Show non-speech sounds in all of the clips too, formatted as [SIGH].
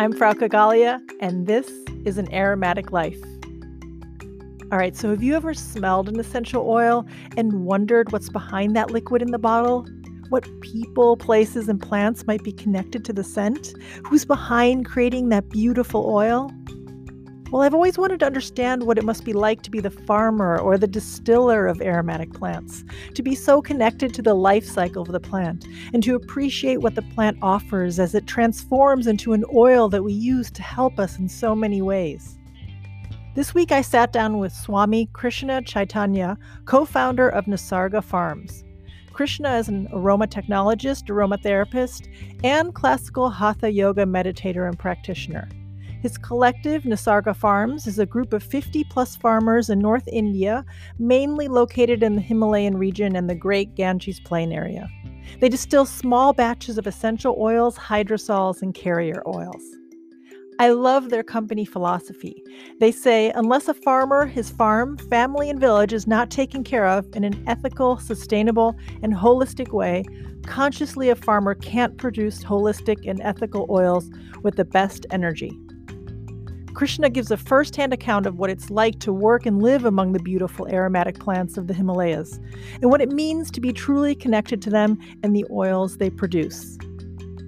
I'm Frauke Gallia, and this is an aromatic life. All right, so have you ever smelled an essential oil and wondered what's behind that liquid in the bottle? What people, places, and plants might be connected to the scent? Who's behind creating that beautiful oil? Well, I've always wanted to understand what it must be like to be the farmer or the distiller of aromatic plants, to be so connected to the life cycle of the plant, and to appreciate what the plant offers as it transforms into an oil that we use to help us in so many ways. This week, I sat down with Swami Krishna Chaitanya, co founder of Nisarga Farms. Krishna is an aroma aromatechnologist, aromatherapist, and classical hatha yoga meditator and practitioner. His collective, Nisarga Farms, is a group of 50 plus farmers in North India, mainly located in the Himalayan region and the Great Ganges Plain area. They distill small batches of essential oils, hydrosols, and carrier oils. I love their company philosophy. They say unless a farmer, his farm, family, and village is not taken care of in an ethical, sustainable, and holistic way, consciously a farmer can't produce holistic and ethical oils with the best energy. Krishna gives a first hand account of what it's like to work and live among the beautiful aromatic plants of the Himalayas, and what it means to be truly connected to them and the oils they produce.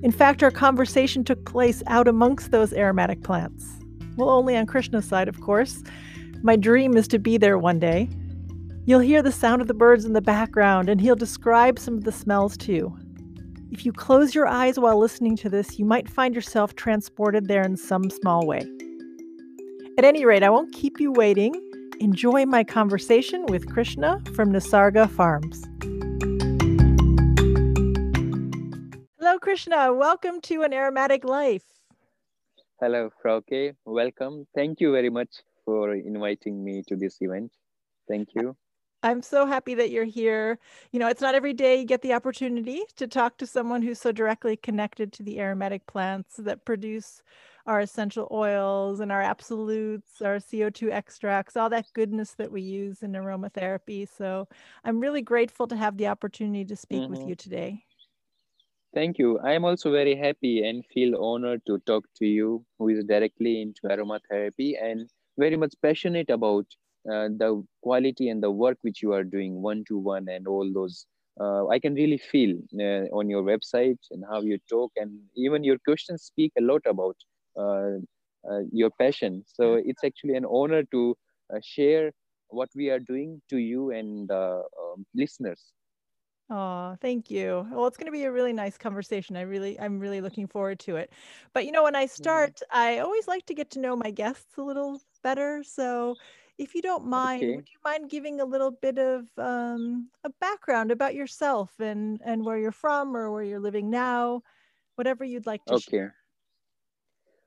In fact, our conversation took place out amongst those aromatic plants. Well, only on Krishna's side, of course. My dream is to be there one day. You'll hear the sound of the birds in the background, and he'll describe some of the smells too. If you close your eyes while listening to this, you might find yourself transported there in some small way. At any rate, I won't keep you waiting. Enjoy my conversation with Krishna from Nisarga Farms. Hello, Krishna. Welcome to An Aromatic Life. Hello, Frauke. Welcome. Thank you very much for inviting me to this event. Thank you. I'm so happy that you're here. You know, it's not every day you get the opportunity to talk to someone who's so directly connected to the aromatic plants that produce our essential oils and our absolutes, our CO2 extracts, all that goodness that we use in aromatherapy. So I'm really grateful to have the opportunity to speak mm-hmm. with you today. Thank you. I am also very happy and feel honored to talk to you, who is directly into aromatherapy and very much passionate about uh, the quality and the work which you are doing one to one and all those. Uh, I can really feel uh, on your website and how you talk, and even your questions speak a lot about your passion. So it's actually an honor to uh, share what we are doing to you and um, listeners. Oh, thank you. Well, it's going to be a really nice conversation. I really, I'm really looking forward to it. But you know, when I mm-hmm. start, mm-hmm. I always like to get to know my guests a little better. So, if you don't mind, okay. would you mind giving a little bit of um, a background about yourself and and where you're from or where you're living now, whatever you'd like to okay. share?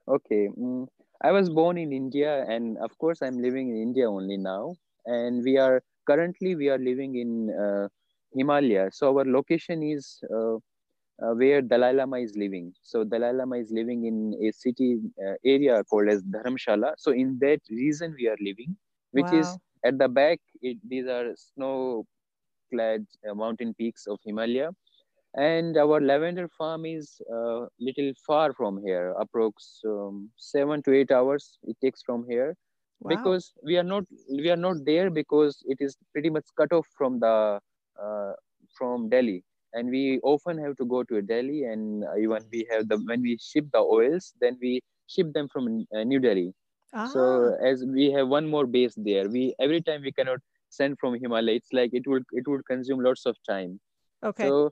Okay. Mm, I was born in India, and of course, I'm living in India only now. And we are currently we are living in uh, Himalaya. So our location is uh, uh, where Dalai Lama is living. So Dalai Lama is living in a city uh, area called as Dharamshala. So in that region we are living, which wow. is at the back. It, these are snow-clad uh, mountain peaks of Himalaya and our lavender farm is a uh, little far from here approx um, 7 to 8 hours it takes from here. Wow. because we are not we are not there because it is pretty much cut off from the uh, from delhi. And we often have to go to delhi and even we have the when we ship the oils then we ship them from uh, new delhi. Ah. so as we have one more base there we every time we cannot send from himalaya it's like it would it would consume lots of time. Okay. So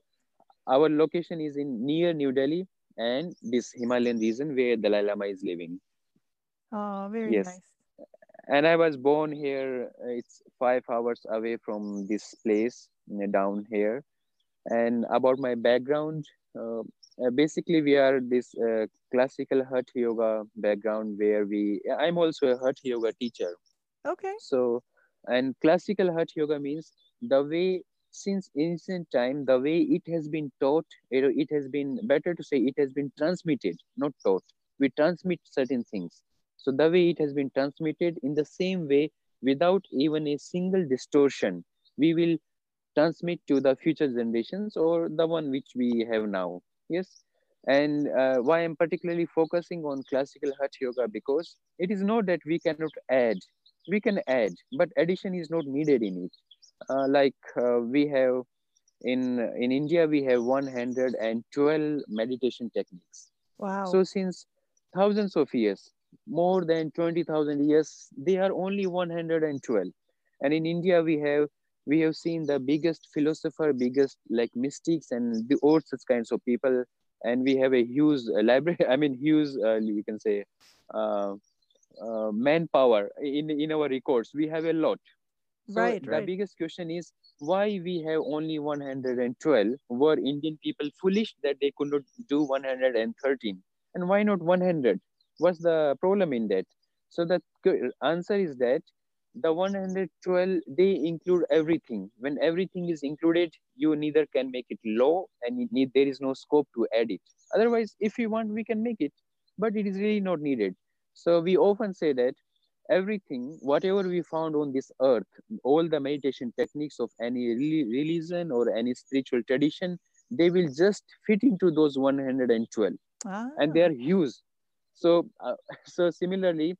our location is in near New Delhi and this Himalayan region where Dalai Lama is living. Oh, very yes. nice. And I was born here. It's five hours away from this place down here. And about my background, uh, uh, basically we are this uh, classical Hatha yoga background where we. I'm also a Hatha yoga teacher. Okay. So, and classical Hatha yoga means the way since ancient time the way it has been taught it has been better to say it has been transmitted not taught. We transmit certain things. So the way it has been transmitted in the same way without even a single distortion we will transmit to the future generations or the one which we have now. Yes? And uh, why i'm particularly focusing on classical hatha yoga because it is not that we cannot add. We can add but addition is not needed in it like uh, we have in in india we have 112 meditation techniques. Wow. so since thousands of years more than 20000 years they are only 112 and in india we have we have seen the biggest philosopher biggest like mystics and the all such kinds of people. And we have a huge uh, library [LAUGHS] i mean huge uh, you can say uh, uh, manpower in in our records. We have a lot so right, the right. biggest question is why we have only 112 were indian people foolish that they could not do 113 and why not 100 what's the problem in that? So the answer is that the 112 they include everything. When everything is included you neither can make it low and need, there is no scope to add it. Otherwise if you want we can make it but it is really not needed. So we often say that everything whatever we found on this earth all the meditation techniques of any reli- religion or any spiritual tradition they will just fit into those 112 Ah, and they are huge. So uh, [LAUGHS] so similarly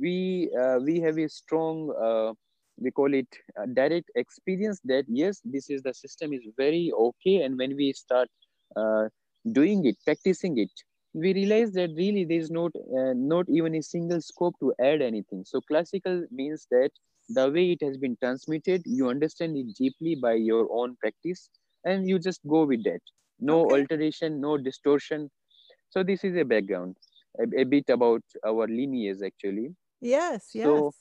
we uh, we have a strong uh, we call it direct experience that yes this is the system is very okay. And when we start uh, doing it practicing it we realize that really there is not uh, not even a single scope to add anything so classical means that the way it has been transmitted you understand it deeply by your own practice and you just go with that no Okay. alteration no distortion so this is a background a, a bit about our lineage actually yes, yes. so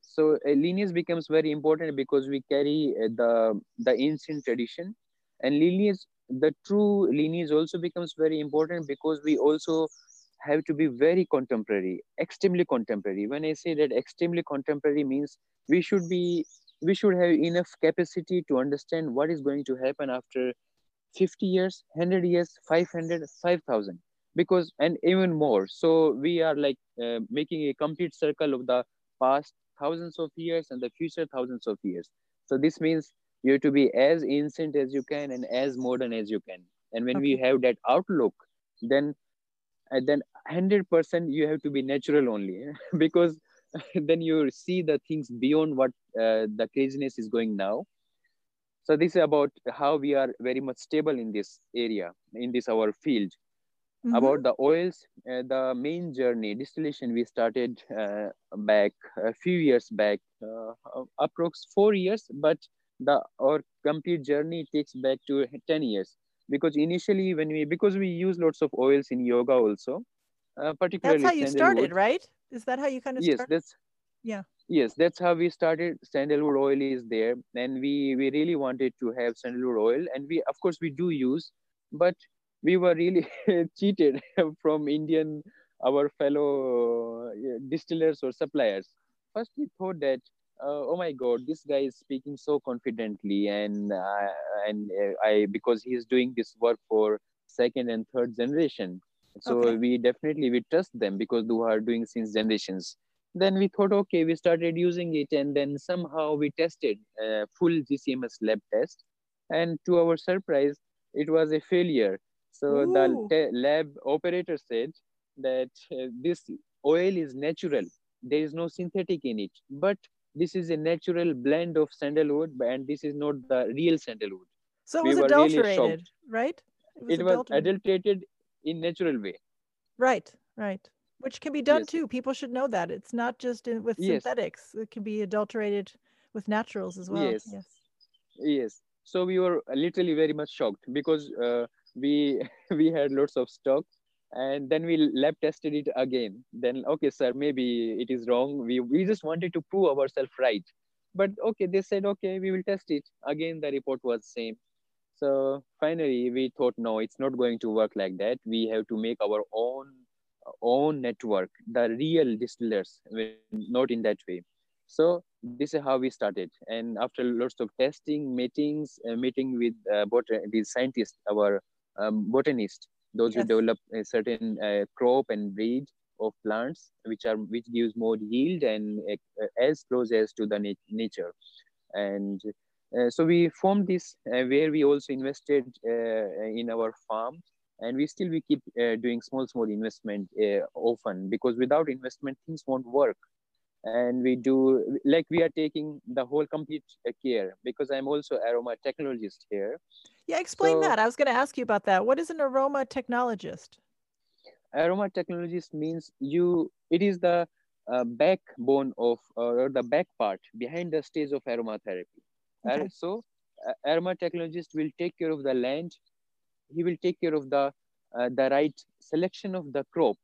so uh, lineage becomes very important because we carry uh, the the ancient tradition and lineage the true lineage also becomes very important because we also have to be very contemporary extremely contemporary. When i say that extremely contemporary means we should be we should have enough capacity to understand what is going to happen after 50 years 100 years 500 5000 because and even more. So we are like uh, making a complete circle of the past thousands of years and the future thousands of years. So this means you have to be as ancient as you can and as modern as you can. And when we have that outlook then uh, then 100% you have to be natural only [LAUGHS] because [LAUGHS] then you see the things beyond what uh, the craziness is going now. So this is about how we are very much stable in this area in this our field. Mhm. about the oils uh, the main journey distillation we started uh, back a few years back uh, approx 4 years but the our complete journey takes back to 10 years because initially when we because we use lots of oils in yoga also uh, That's how you started, right? Is that how you kind of yes started? that's Yeah. yes that's how we started sandalwood oil is there and we we really wanted to have sandalwood oil and we of course we do use but we were really [LAUGHS] cheated [LAUGHS] from indian our fellow uh, distillers or suppliers first we thought that uh, oh my god this guy is speaking so confidently and uh, and uh, i because he is doing this work for second and third generation. So Okay. we definitely we trust them because they are doing since generations. Then we thought okay we started using it and then somehow we tested a full gcms lab test. And to our surprise it was a failure. So the te- lab operator said that uh, this oil is natural. There is no synthetic in it. But this is a natural blend of sandalwood and this is not the real sandalwood So it was really adulterated, shocked right? It was it was adulterated. adulterated in natural way Right, right. Which can be done yes too. People should know that. It's not just in, with yes synthetics. It can be adulterated with naturals as well. yes Yes. yes so we were literally very much shocked because uh, we [LAUGHS] we had lots of stock and then we lab tested it again. Then okay sir maybe it is wrong. We we just wanted to prove ourselves right. But okay they said okay we will test it. Again the report was same. So finally we thought no it's not going to work like that. We have to make our own own network the real distillers not in that way. So this is how we started. And after lots of testing meetings uh, meeting with uh, bot- the scientists our um, botanists those who develop a certain uh, crop and breed of plants which are which gives more yield and uh, as close as to the nat- nature. And uh, so we formed this uh, where we also invested uh, in our farm. And we still we keep uh, doing small small investment uh, often because without investment things won't work and we do like we are taking the whole complete uh, care because i'm also aroma technologist here. Yeah explain so, that. I was going to ask you about that. What is an aroma technologist aroma technologist means you it is the uh, backbone of or the back part behind the stage of aromatherapy. Okay. so uh, aroma technologist will take care of the land. He will take care of the uh, the right selection of the crop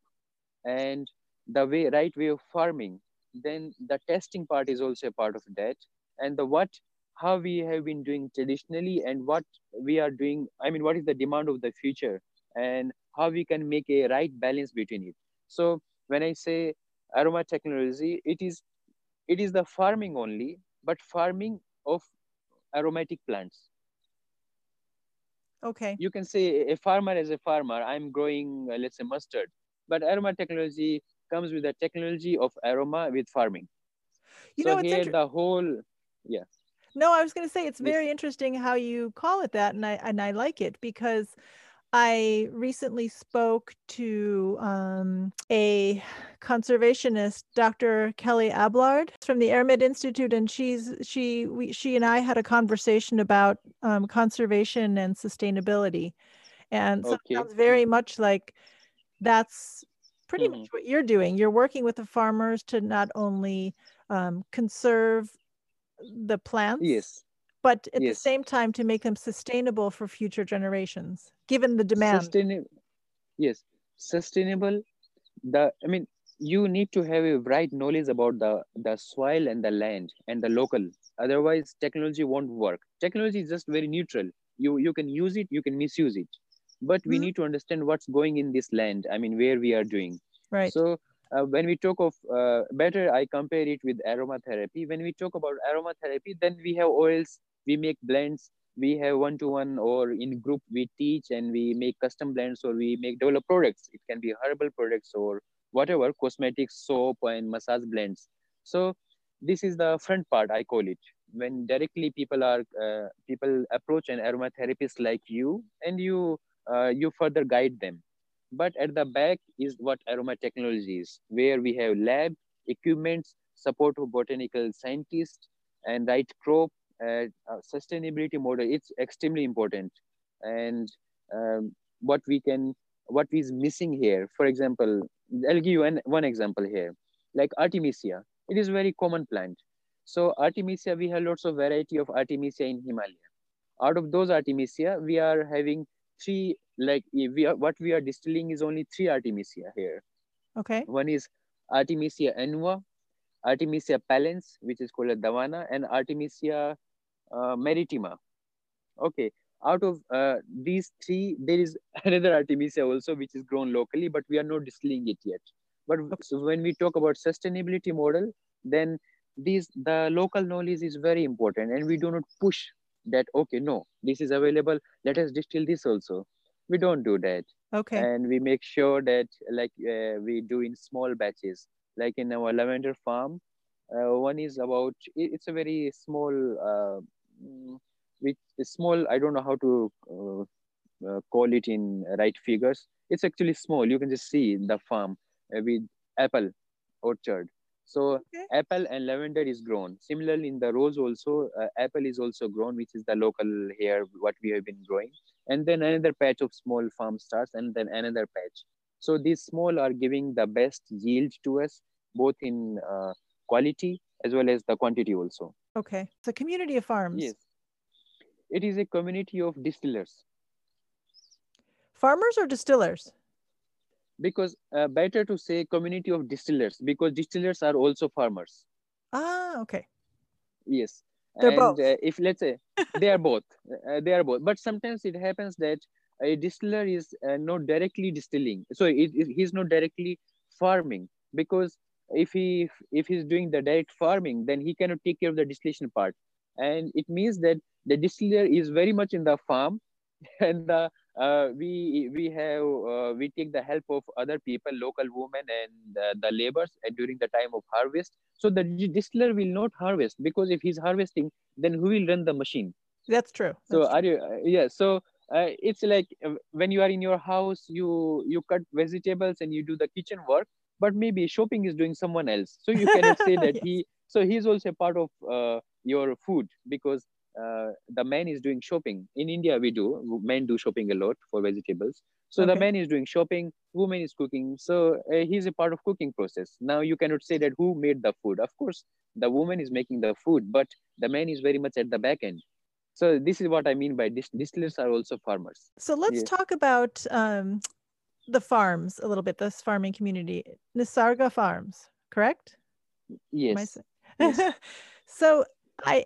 and the way right way of farming then the testing part is also a part of that. And the what how we have been doing traditionally and what we are doing i mean what is the demand of the future and how we can make a right balance between it. So when i say aroma technology it is it is the farming only but farming of aromatic plants. Okay. You can say a farmer as a farmer i'm growing uh, let's say mustard but aroma technology comes with the technology of aroma with farming. You so know, here inter- the whole, yeah. No, I was going to say it's very yes. interesting how you call it that, and I and I like it because I recently spoke to um, a conservationist, Dr. Kelly Ablard from the Aramid Institute, and she's she we, she and I had a conversation about um, conservation and sustainability, and so okay. it sounds very much like that's pretty mm-hmm. much what you're doing. You're working with the farmers to not only um, conserve the plants, yes, but at yes. the same time to make them sustainable for future generations, given the demand. Sustainable, yes, sustainable. The I mean, you need to have a right knowledge about the the soil and the land and the local. Otherwise, technology won't work. Technology is just very neutral. You you can use it, you can misuse it but we mm-hmm. need to understand what's going in this land i mean where we are doing. Right. So uh, when we talk of uh, better i compare it with aromatherapy. When we talk about aromatherapy then we have oils we make blends we have one to one or in group we teach and we make custom blends or we make develop products. It can be herbal products or whatever cosmetics soap and massage blends. So this is the front part i call it. When directly people are uh, people approach an aromatherapist like you and you uh, you further guide them. But at the back is what aroma technology is, where we have lab, equipments, support of botanical scientists, and right crop, uh, sustainability model. It's extremely important. And um, what we can, what is missing here, for example, I'll give you an, one example here, like Artemisia. It is very common plant. So Artemisia, we have lots of variety of Artemisia in Himalaya. Out of those Artemisia, we are having three like we are what we are distilling is only three artemisia here. Okay. One is artemisia annua artemisia pallens which is called a davana and artemisia uh, maritima. Okay. Out of uh, these three there is [LAUGHS] another artemisia also which is grown locally but we are not distilling it yet. But okay. so when we talk about sustainability model then these the local knowledge is very important and we do not push that okay no this is available let us distill this also. We don't do that. Okay. And we make sure that like uh, we do in small batches. Like in our lavender farm uh, one is about it's a very small uh, mm, small i don't know how to uh, uh, call it in right figures. It's actually small. You can just see the farm uh, with apple orchard so okay. apple and lavender is grown. Similarly, in the rose also, uh, apple is also grown, which is the local here what we have been growing. And then another patch of small farm starts, and then another patch. So these small are giving the best yield to us, both in uh, quality as well as the quantity also. Okay, it's a community of farms. Yes, it is a community of distillers. Farmers or distillers? Because uh, better to say community of distillers because distillers are also farmers. Ah okay. Yes. They're and both. Uh, if let's say [LAUGHS] they are both uh, they are both. But sometimes it happens that a distiller is uh, not directly distilling. So it, it, he's not directly farming because if he if he's doing the direct farming then he cannot take care of the distillation part. And it means that the distiller is very much in the farm [LAUGHS] and the uh, we we have uh, we take the help of other people local women and uh, the laborers during the time of harvest. So the distiller will not harvest because if he's harvesting then who will run the machine? That's true. So that's are you uh, yeah so uh, it's like uh, when you are in your house you you cut vegetables and you do the kitchen work but maybe shopping is doing someone else. So you cannot say [LAUGHS] that yes. he so he's also a part of uh, your food because uh, the man is doing shopping. In india we do. Men do shopping a lot for vegetables. So okay. the man is doing shopping woman is cooking. So uh, he's a part of cooking process. Now you cannot say that who made the food. Of course the woman is making the food but the man is very much at the back end. So this is what i mean by dis- distillers are also farmers. So let's yes. talk about um, the farms a little bit this farming community. Nisarga farms correct? Yes, yes. [LAUGHS] so i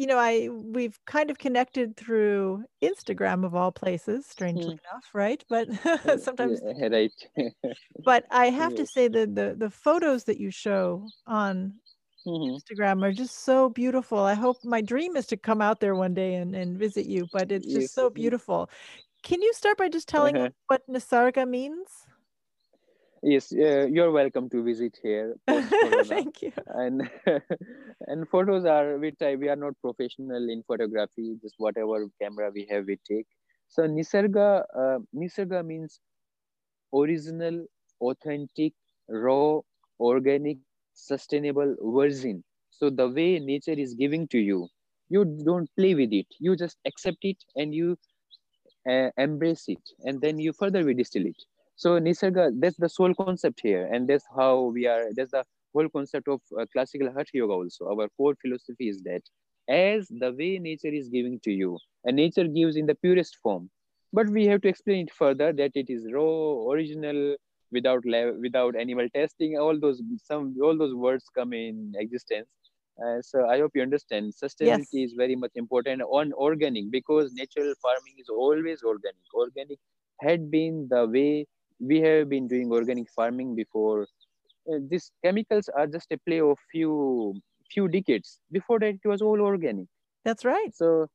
you know i we've kind of connected through instagram of all places strangely mm. enough right but [LAUGHS] sometimes yeah, right [LAUGHS] but i have to say that the the photos that you show on mm-hmm. Instagram are just so beautiful. I hope my dream is to come out there one day and, and visit you, but it's just yes. so beautiful. Can you start by just telling uh-huh. what Nisarga means? Yes, uh, you're welcome to visit here. [LAUGHS] Thank you. And [LAUGHS] and photos are we try, we are not professional in photography. Just whatever camera we have, we take. So Nisarga, uh, Nisarga means original, authentic, raw, organic, sustainable version. So the way nature is giving to you, you don't play with it. You just accept it and you uh, embrace it, and then you further we distill it. So Nisarga, that's the sole concept here, and that's how we are. That's the whole concept of uh, classical Hatha Yoga. Also, our core philosophy is that as the way nature is giving to you, and nature gives in the purest form, but we have to explain it further that it is raw, original, without without animal testing all those some all those words come in existence uh, so i hope you understand sustainability yes. is very much important on organic because natural farming is always organic organic had been the way we have been doing organic farming before. Uh, these chemicals are just a play of few few decades. Before that it was all organic. That's right. So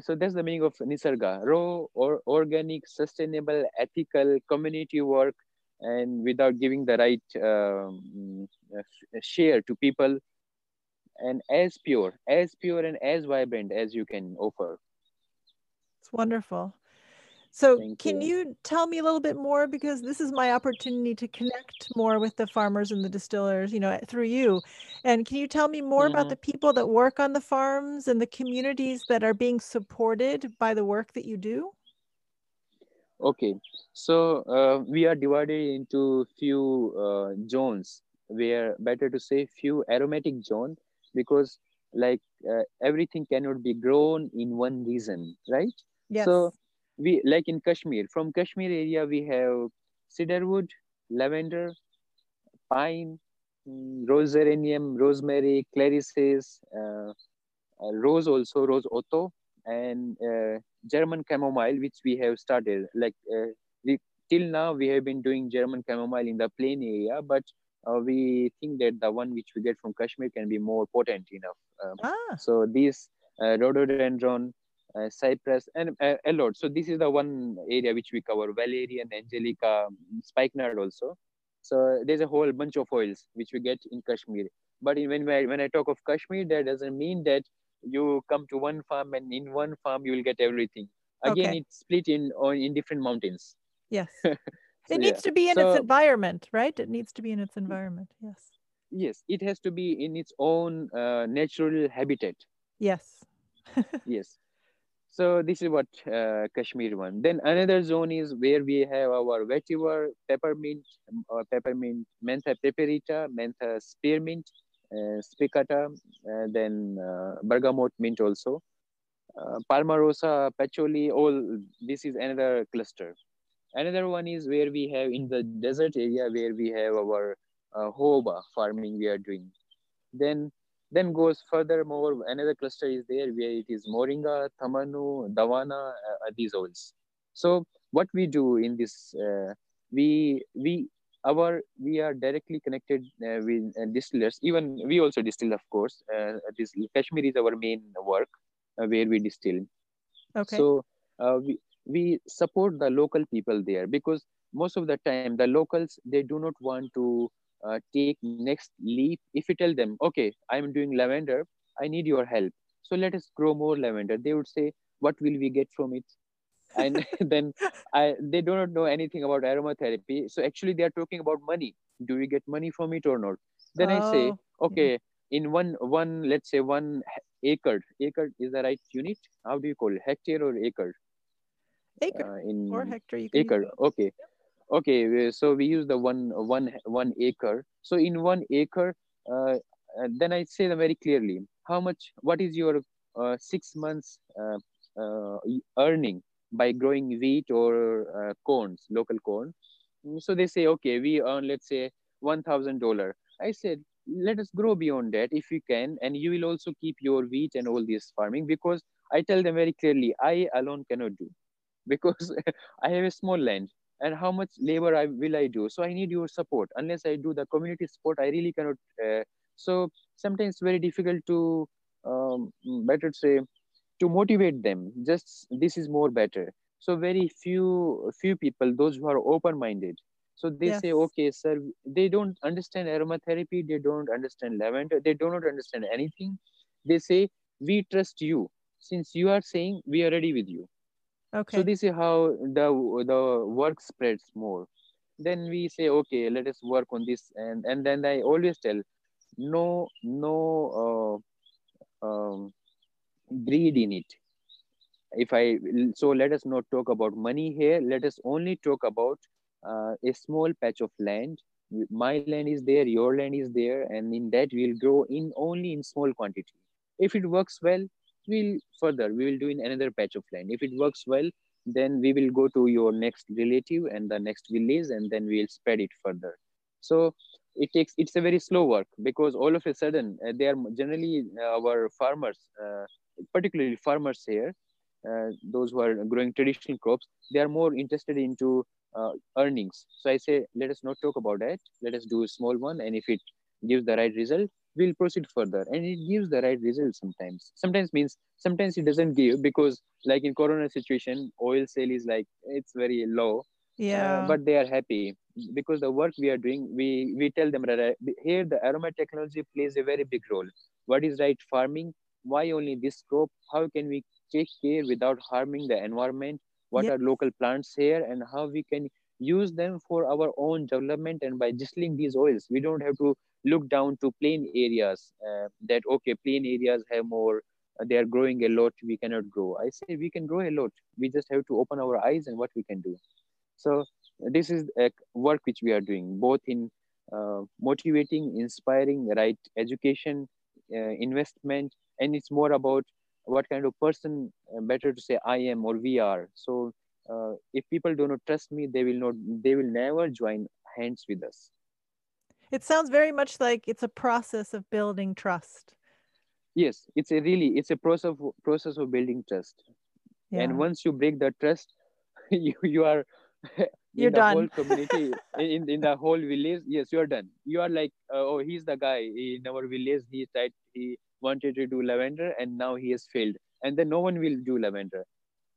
so that's the meaning of nisarga. Raw or organic sustainable ethical community work and without giving the right um, share to people. And as pure as pure and as vibrant as you can offer. It's wonderful so Thank can you. you. tell me a little bit more because this is my opportunity to connect more with the farmers and the distillers, you know, through you. And can you tell me more mm-hmm. about the people that work on the farms and the communities that are being supported by the work that you do? Okay, so uh, we are divided into few uh, zones where better to say few aromatic zone because like uh, everything cannot be grown in one region, right? Yes. So we like in Kashmir, from Kashmir area we have cedarwood, lavender, pine, mm, rose geranium, rosemary, clary sage, uh, uh, rose also, rose otto, and uh, German chamomile, which we have started. Like uh, we, till now, we have been doing German chamomile in the plain area, but uh, we think that the one which we get from Kashmir can be more potent enough. Um, ah. So these uh, rhododendron, uh, cypress, and uh, a lot. So this is the one area which we cover: valerian, angelica, spikenard also. So there's a whole bunch of oils which we get in Kashmir. But when I, when I talk of Kashmir, that doesn't mean that you come to one farm and in one farm you will get everything again okay. it's split in on in different mountains yes [LAUGHS] so, it needs yeah. to be in so, its environment right it needs to be in its environment yes yes it has to be in its own uh, natural habitat yes [LAUGHS] yes so this is what uh, kashmir one then another zone is where we have our vetiver peppermint or uh, peppermint mentha piperita mentha spearmint uh, spicata, uh, then uh, bergamot mint also. Palmarosa, patchouli, all this is another cluster. Another one is where we have in the desert area where we have our uh, jojoba farming we are doing. Then then goes furthermore another cluster is there where it is moringa, tamanu, Davana, uh, these oils. So what we do in this, uh, we we our we are directly connected uh, with uh, distillers. Even we also distill of course uh, this kashmir is our main work uh, where we distill. Okay. So uh, we we support the local people there because most of the time the locals they do not want to uh, take next leap if you tell them okay i'm doing lavender i need your help so let us grow more lavender they would say what will we get from it and [LAUGHS] [LAUGHS] then I they do not know anything about aromatherapy. So actually, they are talking about money. Do we get money from it or not? Then oh. I say, oh, okay, in one one let's say one acre. Acre is the right unit. How do you call it? Hectare or acre? Acre uh, in or hectare. acre. Okay. Okay. So we use the one one one acre. So in one acre, uh, then I say them very clearly. How much? What is your uh, six months uh, uh, earning by growing wheat or corns, local corn. Mm, so they say, okay, we earn, let's say, $1,000. I said, let us grow beyond that if you can. And you will also keep your wheat and all this farming because I tell them very clearly, I alone cannot do because [LAUGHS] I have a small land and how much labor I will I do. So I need your support. Unless I do the community support, I really cannot. Uh, so sometimes very difficult to um, better say to motivate them just this is more better so very few few people those who are open minded so they yes. say okay sir they don't understand aromatherapy they don't understand lavender they do not understand anything they say we trust you since you are saying we are ready with you okay. so this is how the the work spreads more. Then we say okay let us work on this. And and then i always tell no no uh, um, greed in it. If i so let us not talk about money here. Let us only talk about uh, a small patch of land. My land is there your land is there. And in that we'll grow in only in small quantity. If it works well we'll further we will do in another patch of land if it works well then we will go to your next relative and the next village and then we'll spread it further. So it takes it's a very slow work because all of a sudden uh, they are generally uh, our farmers uh, particularly farmers here uh, those who are growing traditional crops they are more interested into uh, earnings. So i say let us not talk about that. Let us do a small one and if it gives the right result we'll proceed further. And it gives the right result sometimes. Sometimes means sometimes it doesn't give because like in corona situation oil sale is like it's very low. Yeah. uh, but they are happy. Because the work we are doing we we tell them that uh, here the aroma technology plays a very big role. What is right farming? Why only this crop? How can we take care without harming the environment? What yep. are local plants here? And how we can use them for our own development? And by distilling these oils we don't have to look down to plain areas uh, that okay plain areas have more uh, they are growing a lot we cannot grow. I say we can grow a lot. We just have to open our eyes and what we can do. So this is a work which we are doing both in uh, motivating inspiring right education uh, investment and it's more about what kind of person uh, better to say i am or we are. So uh, if people do not trust me they will not they will never join hands with us it sounds very much like it's a process of building trust yes it's a really it's a process of, process of building trust yeah. and once you break the trust [LAUGHS] you you are [LAUGHS] you're in the done. whole community [LAUGHS] in, in the whole village yes you're done you are like uh, oh he's the guy in our village he tried he wanted to do lavender and now he has failed and then no one will do lavender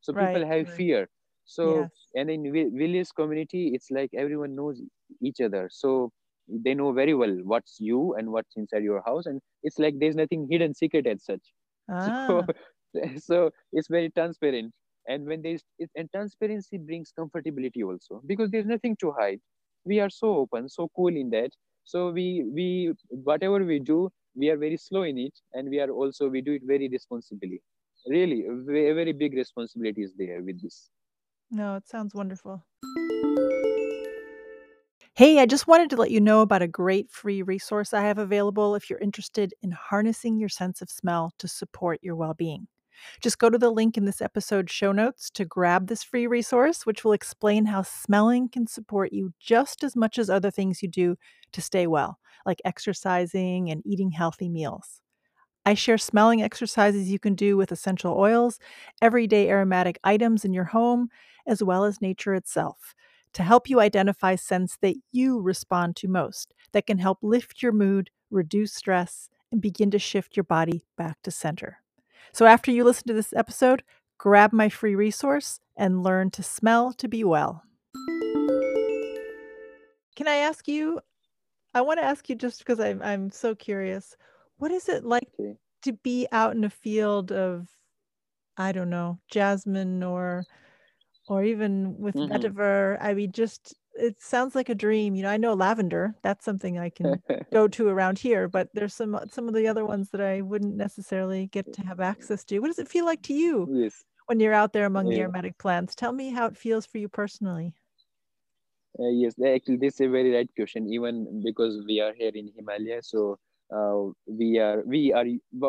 so right, people have right. fear so yes. and in village community it's like everyone knows each other so they know very well what's you and what's inside your house and it's like there's nothing hidden secret as such. [LAUGHS] Ah. so, [LAUGHS] so it's very transparent. And when there's it, and transparency brings comfortability also because there's nothing to hide. We are so open so cool in that. So we we whatever we do we are very slow in it and we are also we do it very responsibly. Really a very big responsibility is there with this. No it sounds wonderful Hey, I just wanted to let you know about a great free resource I have available if you're interested in harnessing your sense of smell to support your well being. Just go to the link in this episode's show notes to grab this free resource, which will explain how smelling can support you just as much as other things you do to stay well, like exercising and eating healthy meals. I share smelling exercises you can do with essential oils, everyday aromatic items in your home, as well as nature itself to help you identify scents that you respond to most that can help lift your mood, reduce stress, and begin to shift your body back to center. So after you listen to this episode, grab my free resource and learn to smell to be well. Can I ask you? I want to ask you just because I'm I'm so curious. What is it like to be out in a field of I don't know, jasmine or or even with Mhm. vetiver. I mean, just it sounds like a dream. You know, I know lavender. That's something I can go to around here, but there's some some of the other ones that I wouldn't necessarily get to have access to. What does it feel like to you yes. when you're out there among the aromatic plants? Tell me how it feels for you personally. Uh, yes, actually, this is a very right question. Even because we are here in Himalaya, so uh, we are we are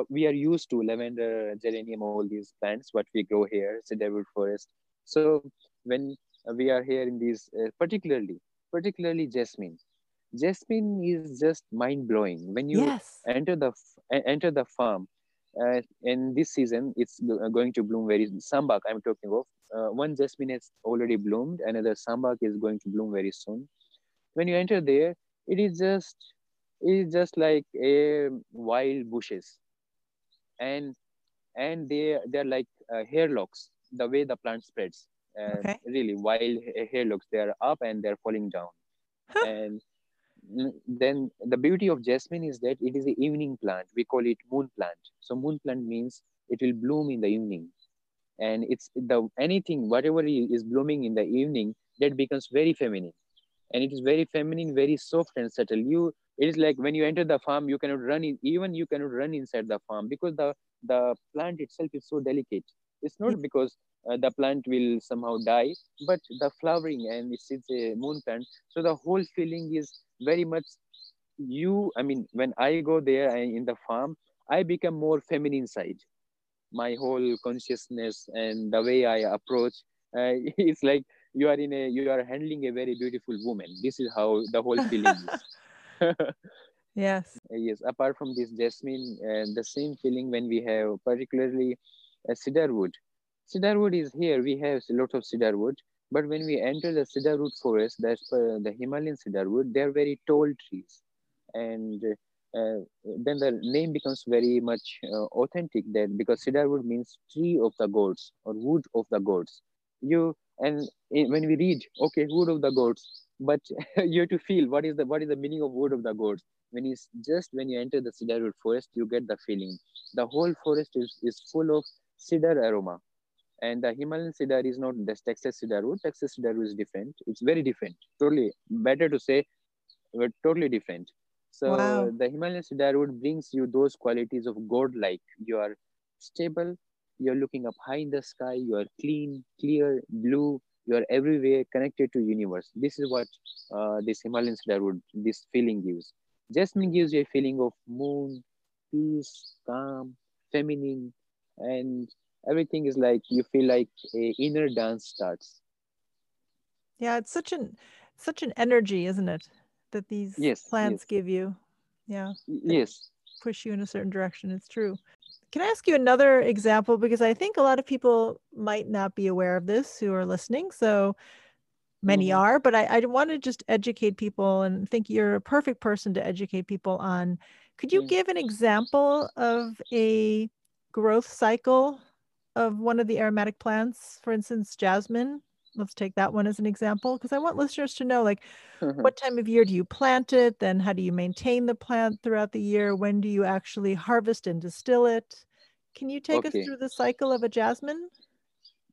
we are used to lavender, geranium, all these plants what we grow here, cedarwood forest. So when we are here in these, uh, particularly particularly jasmine, jasmine is just mind blowing. When you Yes. enter the enter the farm, uh, in this season it's going to bloom very sambac. I'm talking of uh, one jasmine has already bloomed, another sambac is going to bloom very soon. When you enter there, it is just it is just like a wild bushes, and and they they're like uh, hair locks. The way the plant spreads, Okay. really wild ha- hair locks. They are up and they're falling down, Huh. and then the beauty of jasmine is that it is an evening plant. We call it moon plant. So moon plant means it will bloom in the evening and it's the anything whatever is blooming in the evening that becomes very feminine and it is very feminine very soft and subtle you it is like when you enter the farm you cannot run in even you cannot run inside the farm because the the plant itself is so delicate it's not because uh, the plant will somehow die but the flowering and it's, it's a moon plant so the whole feeling is very much you i mean when i go there I, in the farm i become more feminine side my whole consciousness and the way I approach. Uh, [LAUGHS] it's like you are in a you are handling a very beautiful woman. This is how the whole feeling is. [LAUGHS] [LAUGHS] Yes. yes, apart from this jasmine, uh, the same feeling when we have particularly uh, cedarwood. Cedarwood is here. We have a lot of cedarwood, but when we enter the cedarwood forest, that's uh, the Himalayan cedarwood. They are very tall trees, and uh, then the name becomes very much uh, authentic. That because cedarwood means tree of the gods or wood of the gods. You and when we read, okay, wood of the gods, but [LAUGHS] you have to feel what is the what is the meaning of wood of the gods when you just when you enter the cedarwood forest you get the feeling the whole forest is, is full of cedar aroma. And the himalayan cedar is not the texas cedarwood texas cedarwood is different. It's very different. Totally better to say but totally different. So Wow. the himalayan cedarwood brings you those qualities of god like you are stable. You're looking up high in the sky. You are clean clear blue. You are everywhere connected to universe. This is what uh, this himalayan cedarwood this feeling gives. Jasmine gives you a feeling of moon, peace, calm, feminine, and everything is like you feel like a inner dance starts. Yeah, it's such an such an energy, isn't it? That these Yes, plants yes, give you. Yeah. yes. push you in a certain direction. It's true. Can I ask you another example? Because I think a lot of people might not be aware of this who are listening. So many Mhm. are, but I, I want to just educate people and think you're a perfect person to educate people on. Could you Mm. give an example of a growth cycle of one of the aromatic plants? For instance, jasmine. Let's take that one as an example because I want listeners to know like what time of year do you plant it? Then how do you maintain the plant throughout the year? When do you actually harvest and distill it? Can you take us through the cycle of a jasmine?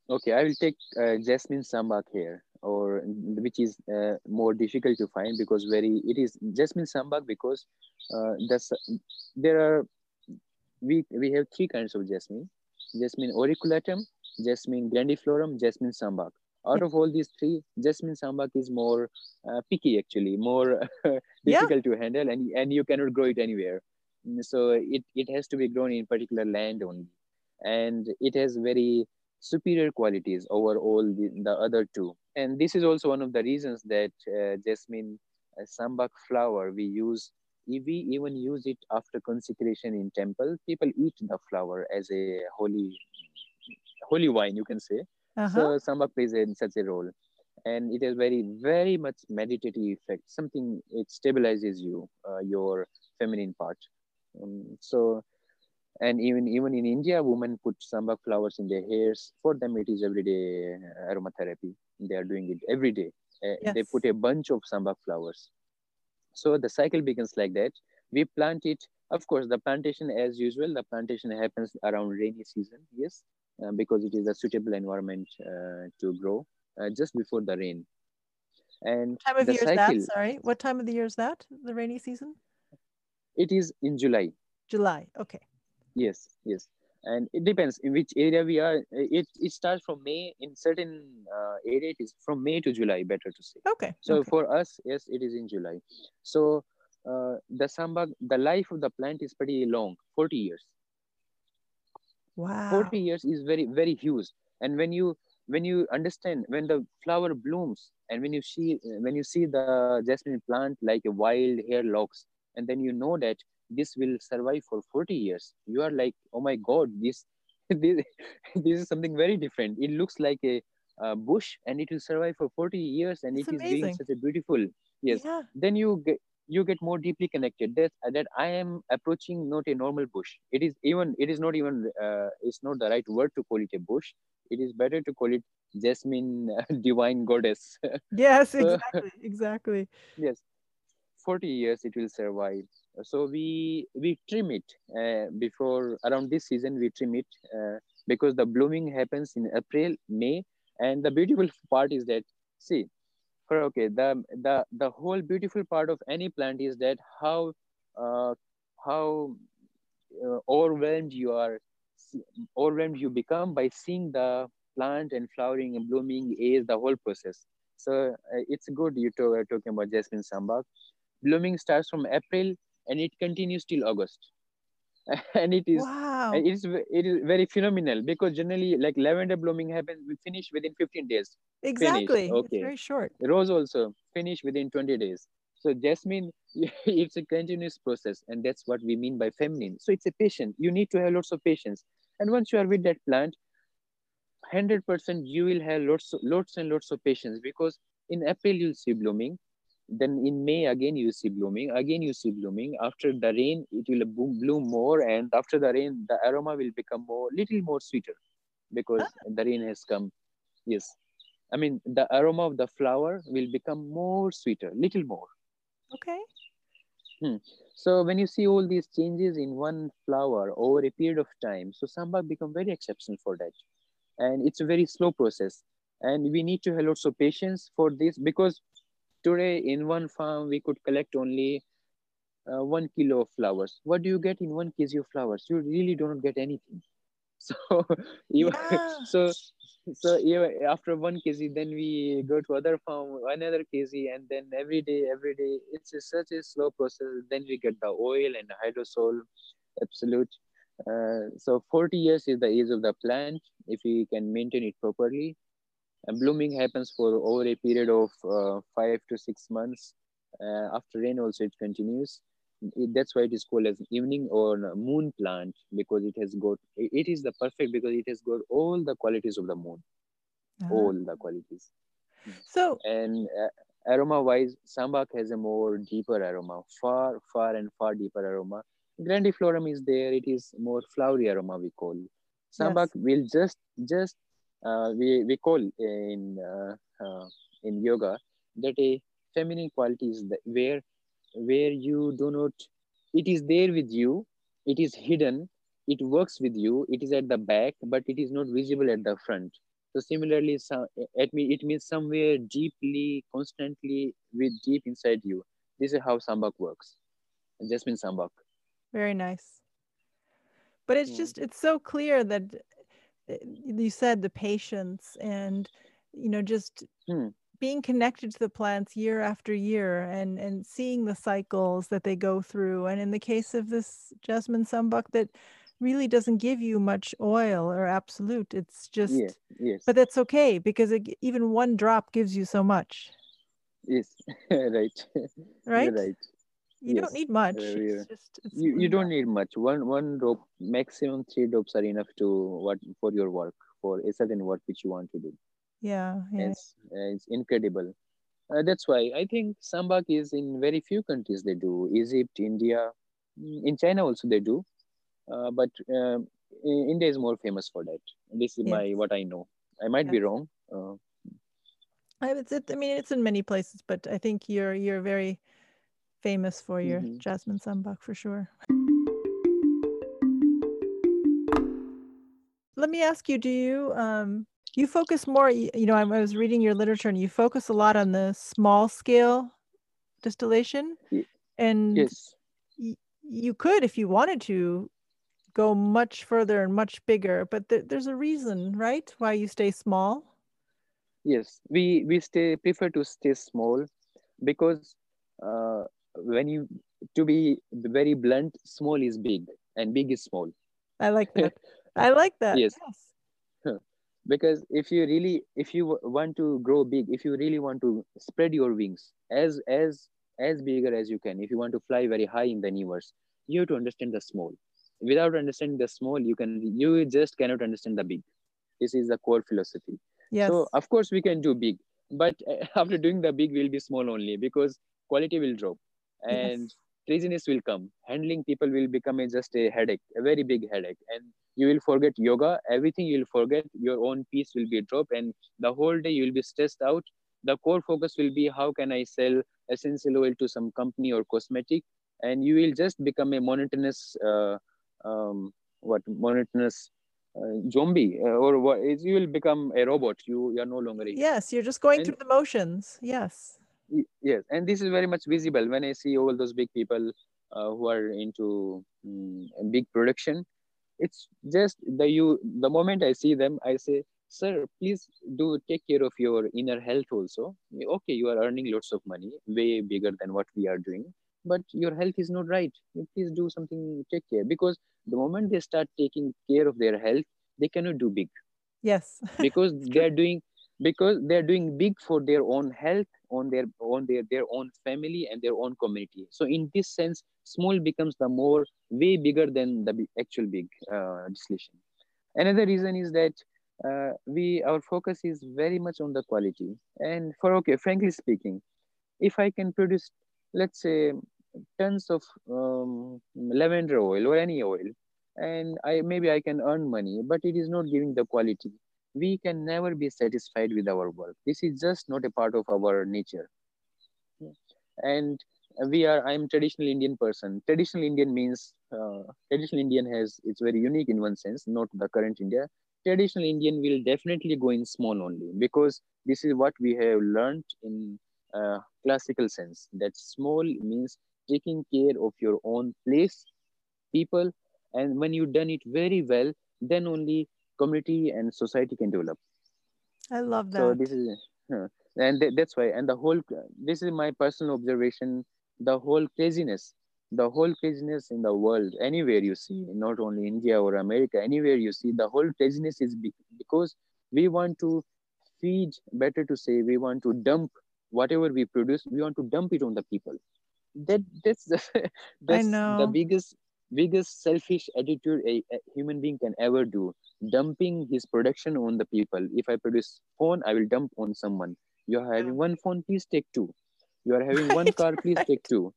okay. I will take uh, Jasmine Sambac here, or which is uh, more difficult to find because very it is Jasmine Sambac because uh, that's there are we we have three kinds of jasmine. Jasmine auriculatum jasmine grandiflorum jasmine sambac. Out of all these three jasmine sambac is more uh, picky actually. More [LAUGHS] Yeah. difficult to handle and, and you cannot grow it anywhere. Mm, so it, it has to be grown in particular land only. And it has very superior qualities over all the, the other two. And this is also one of the reasons that uh, jasmine uh, sambac flower we use we even use it after consecration in temple people eat the flower as a holy holy wine you can say. Uh-huh. so sambac plays in such a role. And it has very very much meditative effect. Something it stabilizes you uh, your feminine part. Um, so and even even in india women put sambac flowers in their hairs. For them it is everyday aromatherapy. They are doing it every day. Uh, they put a bunch of sambac flowers so the cycle begins like that. We plant it. Of course, the plantation, as usual, the plantation happens around rainy season. Yes, uh, because it is a suitable environment uh, to grow. uh, just before the rain. And time of the year is cycle, that? Sorry, what time of the year is that? The rainy season? it is in July. July. Okay. Yes, yes. And it depends in which area we are. It, it starts from May. In certain uh, area, it is from May to July, better to say. Okay. So okay. for us, yes, it is in July. So uh, the sambac, the life of the plant is pretty long, 40 years. wow. 40 years is very, very huge. And when you when you understand when the flower blooms and when you see when you see the jasmine plant like a wild hair locks, and then you know that this will survive for 40 years, you are like, oh my god, this [LAUGHS] this, this is something very different. It looks like a, a bush and it will survive for 40 years and It's it is being amazing. such a beautiful yes Yeah. then you get you get more deeply connected that that i am approaching not a normal bush it is even it is not even uh, it's not the right word to call it a bush it is better to call it jasmine [LAUGHS] divine goddess Yes, So- [LAUGHS] exactly. Exactly. yes 40 years it will survive so we we trim it uh, before around this season we trim it uh, because the blooming happens in april may and the beautiful [LAUGHS] part is that see for okay the the the whole beautiful part of any plant is that how uh, how uh, overwhelmed you are overwhelmed you become by seeing the plant and flowering and blooming is the whole process. So uh, it's good you are talking about jasmine sambac blooming starts from april and it continues till august [LAUGHS] and it is wow. it is it is very phenomenal because generally like lavender blooming happens we finish within 15 days Exactly. It's okay. very short. rose also finish within 20 days so jasmine [LAUGHS] it's a continuous process and that's what we mean by feminine so it's a patient you need to have lots of patience and once you are with that plant 100% you will have lots lots and lots of patience because in april you'll see blooming then in may again you see blooming again you see blooming after the rain it will boom, bloom more and after the rain the aroma will become more little more sweeter because the rain has come yes i mean the aroma of the flower will become more sweeter little more Okay. hmm. so when you see all these changes in one flower over a period of time, so sambac become very exceptional for that. And it's a very slow process. And we need to have lots of patience for this because today in one farm we could collect only uh, one kilo of flowers. What do you get in one kg of flowers? You really don't get anything. [LAUGHS] So you Yeah. so so after one kg, then we go to other farm, another kg, and then every day, every day, it's a, such a slow process. Then we get the oil and hydrosol, absolute. Uh, so 40 years is the age of the plant if we can maintain it properly. And blooming happens for over a period of uh, five to six months. Uh, after rain, also it continues. It, that's why it is called as evening or moon plant because it has got it is the perfect because it has got all the qualities of the moon Ah. all the qualities So and uh, aroma wise sambac has a more deeper aroma far far and far deeper aroma grandiflorum is there it is more flowery aroma we call sambac will just just we we call in uh, uh, in yoga that a feminine quality is the, where where you do not it is there with you it is hidden it works with you it is at the back but it is not visible at the front so similarly so, it, me, it means somewhere deeply constantly with deep inside you this is how sambac works jasmine sambac very nice. But it's Mm. just it's so clear that uh, you said the patience and you know just Hmm. being connected to the plants year after year and and seeing the cycles that they go through. And in the case of this jasmine sambac that really doesn't give you much oil or absolute it's just yes. yes but that's okay because it, even one drop gives you so much. Yes [LAUGHS] [LAUGHS] right. Right? you're right you don't need much. it's just it's you, you don't need much. One one rope maximum three drops are enough to what for your work for a certain work which you want to do. Yeah yeah. It's, uh, it's incredible. Uh, that's why i think sambac is in very few countries they do. Egypt india Mm, in china also they do. Uh, but um, india is more famous for that. This is my what i know. I might be wrong. Uh, I, I mean it's in many places but i think you're you're very famous for your Mhm. jasmine sambac for sure. Let me ask you do you um you focus more you know i was reading your literature and you focus a lot on the small scale distillation and yes. y- you could if you wanted to go much further and much bigger but th- there's a reason right why you stay small? Yes we we stay prefer to stay small because uh, when you to be very blunt small is big and big is small. I like that. [LAUGHS] I like that. Yes, yes. because if you really if you want to grow big if you really want to spread your wings as as as bigger as you can if you want to fly very high in the universe you have to understand the small. Without understanding the small you can you just cannot understand the big. This is the core philosophy. Yes. so of course we can do big but uh, [LAUGHS] after doing the big we'll be small only because quality will drop and craziness will come. Handling people will become a, just a headache a very big headache. And you will forget yoga. Everything you'll forget your own peace will be dropped. And the whole day you'll be stressed out. The core focus will be how can i sell essential oil to some company or cosmetic? And you will just become a monotonous uh, um, what monotonous uh, zombie uh, or what you will become a robot. You, you are no longer a yes you're just going and, through the motions. Yes yes and this is very much visible when i see all those big people uh, who are into um, big production. It's just the you the moment i see them i say sir please do take care of your inner health also. Okay you are earning lots of money way bigger than what we are doing but your health is not right. Please do something take care. Because the moment they start taking care of their health they cannot do big. Yes. Because [LAUGHS] they are doing because they are doing big for their own health on their on their their own family and their own community. So in this sense small becomes the more way bigger than the actual big uh, distillation another reason is that uh, we our focus is very much on the quality. And for okay frankly speaking if i can produce let's say tons of um, lavender oil or any oil and i maybe i can earn money but it is not giving the quality we can never be satisfied with our work. This is just not a part of our nature. And we are i'm traditional indian person. Traditional indian means uh, traditional indian has it's very unique in one sense not the current india. Traditional indian will definitely go in small only because this is what we have learned in uh, classical sense. That small means taking care of your own place people and when you've done it very well then only community and society can develop. I love that. so this is uh, and th- that's why and the whole this is my personal observation the whole craziness the whole craziness in the world anywhere you see not only india or america anywhere you see the whole craziness is be- because we want to feed better to say we want to dump whatever we produce we want to dump it on the people. That that's the [LAUGHS] that's the biggest biggest selfish attitude a, a, human being can ever do dumping his production on the people. If i produce phone i will dump on someone. You are having one phone please take two. You are having [LAUGHS] one car please take two.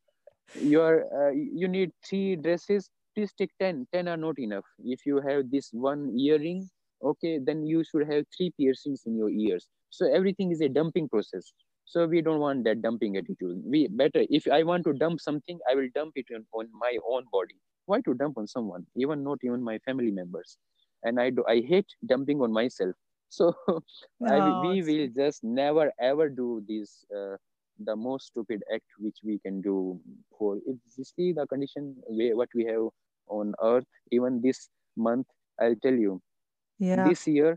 You are uh, you need three dresses please take 10 10 are not enough. If you have this one earring okay then you should have three piercings in your ears. So everything is a dumping process. So we don't want that dumping attitude. We better if i want to dump something i will dump it on, on my own body why to dump on someone even not even my family members? And i do i hate dumping on myself. [LAUGHS] So no, I, we will just never ever do this uh, the most stupid act which we can do for it's see the condition we, what we have on earth even this month i'll tell you. Yeah. this year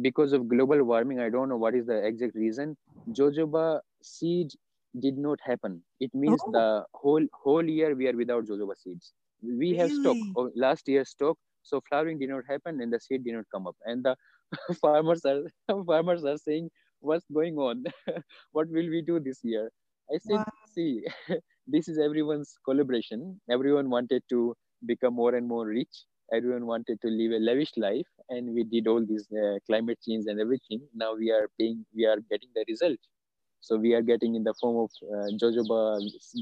because of global warming i don't know what is the exact reason jojoba seed did not happen. It means oh. the whole whole year we are without jojoba seeds we really? have stock oh, last year stock so flowering did not happen and the seed did not come up. And the [LAUGHS] farmers are [LAUGHS] farmers are saying what's going on? [LAUGHS] What will we do this year? I said wow. see this is everyone's collaboration. Everyone wanted to become more and more rich. Everyone wanted to live a lavish life and we did all this uh, climate change and everything. Now we are paying we are getting the result. So we are getting in the form of uh, jojoba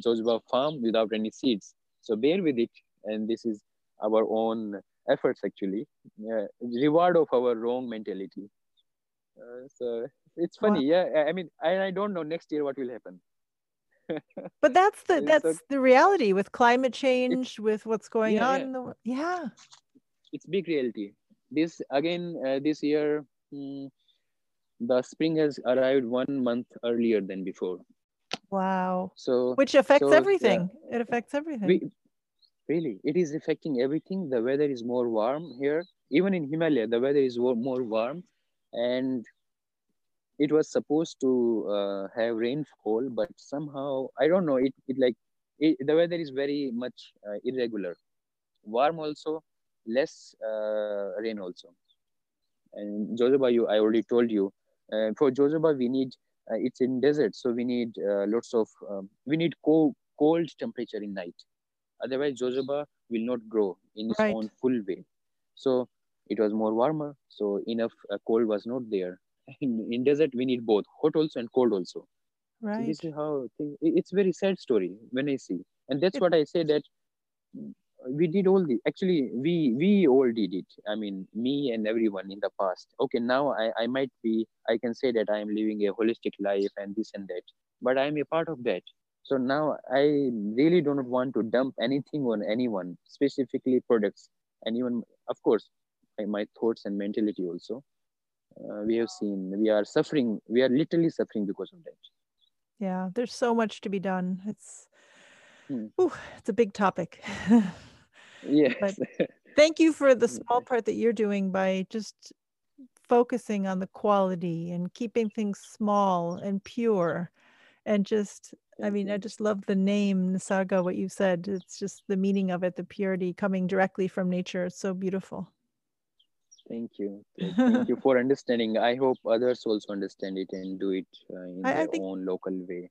jojoba farm without any seeds. So bear with it and this is our own efforts actually uh, reward of our wrong mentality uh, so it's funny yeah i mean I, I don't know next year what will happen [LAUGHS] but that's the that's so, the reality with climate change with what's going yeah, on yeah. The, yeah it's big reality this again uh, this year mm, the spring has arrived one month earlier than before. Wow. So Which affects so, yeah. everything. It affects everything. we really it is affecting everything. The weather is more warm here. Even in Himalaya, the weather is more warm, and it was supposed to uh, have rainfall, but somehow I don't know. It it like it, the weather is very much uh, irregular. Warm also, less uh, rain also. And Jojoba, you I already told you. Uh, for Jojoba, we need uh, it's in desert, so we need uh, lots of um, we need cold cold temperature in night. Otherwise, Jojoba will not grow in its Right. own full way. So it was more warmer, so enough uh, cold was not there. [LAUGHS] In, in desert, we need both hot also and cold also. So right. this is how thing, it's very sad story when I see, and that's what I say that we did all the actually we we all did it. I mean me and everyone in the past. Okay, now I I might be I can say that I am living a holistic life and this and that, but I am a part of that. So now I really do not want to dump anything on anyone, specifically products, and even of course my, my thoughts and mentality also. Uh, we have seen we are suffering. We are literally suffering because of that. Yeah, there's so much to be done. It's Hmm. ooh, it's a big topic. [LAUGHS] Yes. [LAUGHS] Thank you for the Mm, small part that you're doing by just focusing on the quality and keeping things small and pure and just I mean, I just love the name Nisarga, what you said. It's just the meaning of it, the purity coming directly from nature. It's so beautiful. Thank you. [LAUGHS] Thank you for understanding. I hope others also understand it and do it uh, in I- I their think- own local way.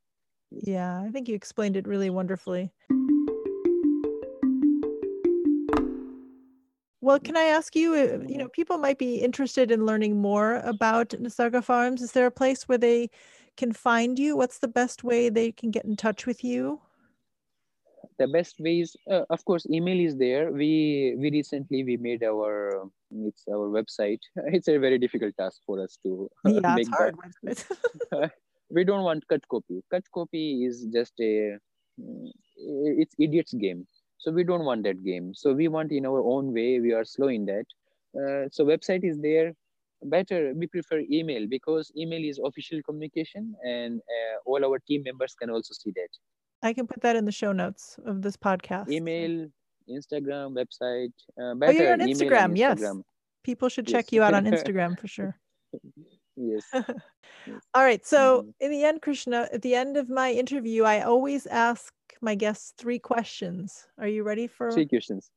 Yeah, I think you explained it really wonderfully. Well, can I ask you, uh, you know, people might be interested in learning more about Nisarga Farms. Is there a place where they can find you? What's the best way they can get in touch with you? The best ways, uh, of course, email is there. We we recently we made our um, it's our website. [LAUGHS] It's a very difficult task for us to [LAUGHS] Yeah, make it's hard. that. [LAUGHS] we don't want cut copy. Cut copy is just a mm, it's idiot's game. So we don't want that game. So we want in our own way. We are slow in that. Uh, so website is there. Better we prefer email because email is official communication and uh, all our team members can also see that. I can put that in the show notes of this podcast. Email, Instagram, website. Uh, Oh, you're on email and Instagram. Yes. People should Yes. check you out on [LAUGHS] Instagram for sure. [LAUGHS] Yes. [LAUGHS] All right. So, Mhm. in the end, Krishna, at the end of my interview, I always ask my guests three questions. Are you ready for Three questions.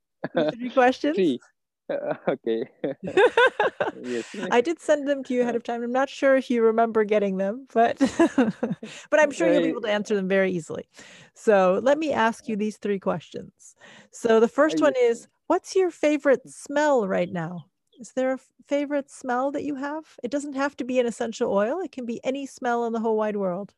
three questions? Three. [LAUGHS] okay. [LAUGHS] yes. I did send them to you ahead uh-huh. of time. I'm not sure if you remember getting them, but [LAUGHS] but I'm sure you'll be able to answer them very easily. So let me ask you these three questions. So the first one is, what's your favorite hmm. smell right now? Is there a favorite smell that you have? It doesn't have to be an essential oil. It can be any smell in the whole wide world.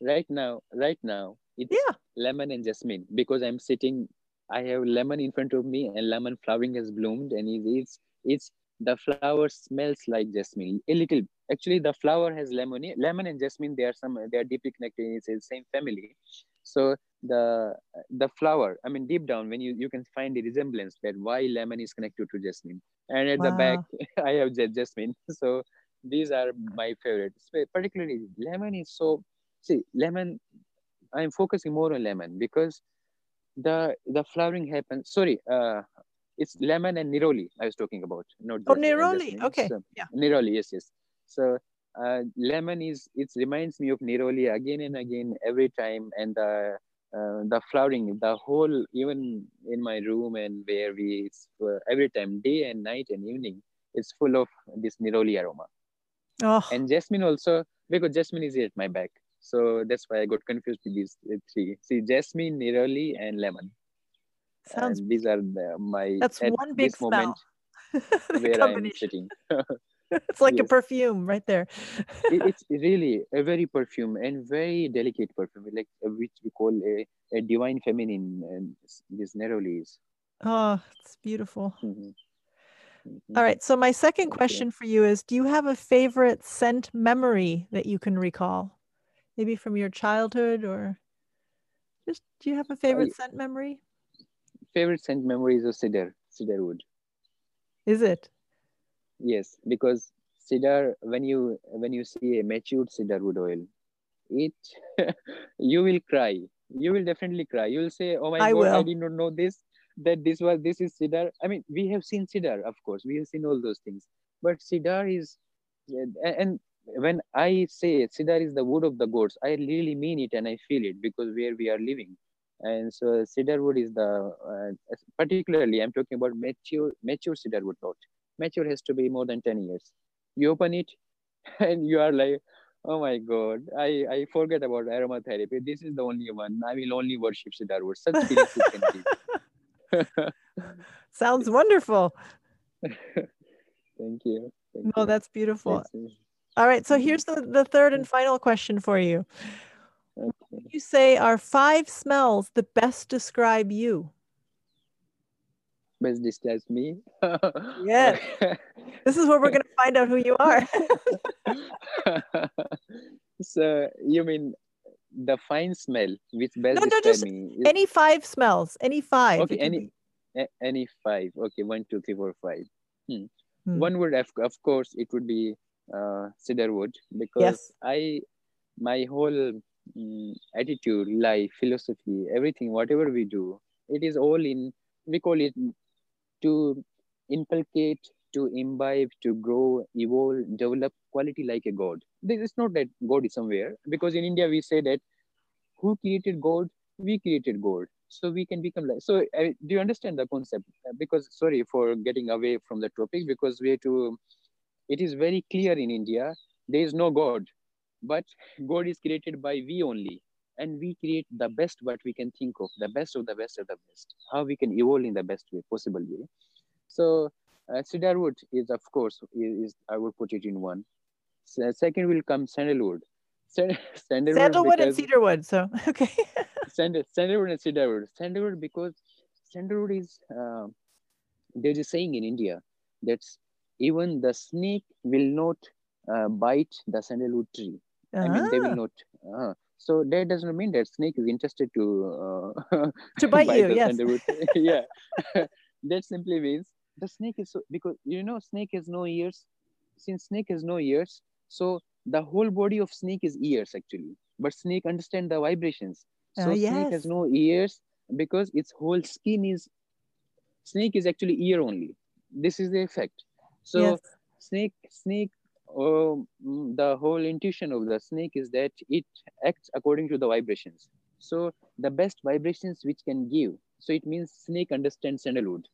right now right now it's Yeah. lemon and jasmine because i'm sitting i have lemon in front of me and lemon flowering has bloomed and it- it's it's the flower smells like jasmine. A little actually the flower has lemon lemon and jasmine they are some they are deeply connected it's the same family. So the the flower i mean deep down when you you can find the resemblance that why lemon is connected to jasmine. And at the back [LAUGHS] i have ja- jasmine. [LAUGHS] So these are my favorites. Particularly lemon is so see lemon i'm focusing more on lemon because the the flowering happens. Sorry uh it's lemon and neroli i was talking about not Oh, uh, neroli. Okay. So, Yeah. neroli yes yes. So uh, lemon is it reminds me of neroli again and again every time and the uh, the flowering the whole even in my room and where we it's, uh, every time day and night and evening it's full of this neroli aroma. Oh, and jasmine also because jasmine is at my back so that's why i got confused with these uh, three see jasmine neroli and lemon sounds. and these are the, my That's at one big this moment smell. [LAUGHS] Where i'm sitting [LAUGHS] [LAUGHS] it's like a perfume right there. it, it's really a very perfume and very delicate perfume like uh, which we call a, a divine feminine and this neroli is oh, it's beautiful. Mhm. Mhm. All right. So my second question for you is do you have a favorite scent memory that you can recall? Maybe from your childhood or just do you have a favorite scent memory? favorite scent memory is of cedar cedar wood Is it? Yes, because cedar when you when you see a matured cedar wood oil, it [LAUGHS] you will cry. You will definitely cry. You will say, "Oh my I god, I did not know this. That this was this is cedar." I mean, we have seen cedar, of course. We have seen all those things, but cedar is, and when I say cedar is the wood of the gods, I really mean it and I feel it because where we are living and so cedar wood is the uh, particularly i'm talking about mature mature cedar wood not mature has to be more than 10 years you open it [LAUGHS] and you are like oh my god i i forget about aromatherapy this is the only one i will only worship cedar wood such [LAUGHS] Sounds wonderful. [LAUGHS] thank you thank No, you. that's beautiful. See. All right. So Mhm. here's the, the third and final question for you. okay You say, are five smells the best describe you? best describes me Yes. [LAUGHS] This is where we're going to find out who you are. [LAUGHS] so you mean the fine smell which best No, no, just me any five smells, any five. Okay, any- A- any five okay one two three four five hmm. Hmm. one would have of course it would be uh, cedar wood because Yes. i my whole mm, attitude life philosophy everything whatever we do it is all in we call it to inculcate to imbibe to grow evolve develop quality like a god. This is not that god is somewhere because in india we say that who created god we created god. So we can become like so uh, do you understand the concept? Uh, because sorry for getting away from the topic because we have to it is very clear in india there is no god but god is created by we only and we create the best what we can think of the best of the best of the best how we can evolve in the best way possible way so uh, cedar wood is of course is, is i will put it in one Se- second will come sandalwood [LAUGHS] Sand- sandalwood Sandalwood and cedarwood. So, [LAUGHS] okay. Sandal, sandalwood and cedarwood. Sandalwood because sandalwood is uh, there's a saying in India that even the snake will not uh, bite the sandalwood tree. I mean, they will Ah, not. Uh, so that doesn't mean that snake is interested to uh, To bite [LAUGHS] you, yes. [LAUGHS] yeah, [LAUGHS] that simply means the snake is so because you know snake has no ears. Since snake has no ears, so the whole body of snake is ears actually. But snake understand the vibrations. So Ah, snake has no ears because its whole skin is snake is actually ear only. This is the effect. So yes. snake snake um, the whole intuition of the snake is that it acts according to the vibrations. So the best vibrations which can give. So it means snake understands sandalwood.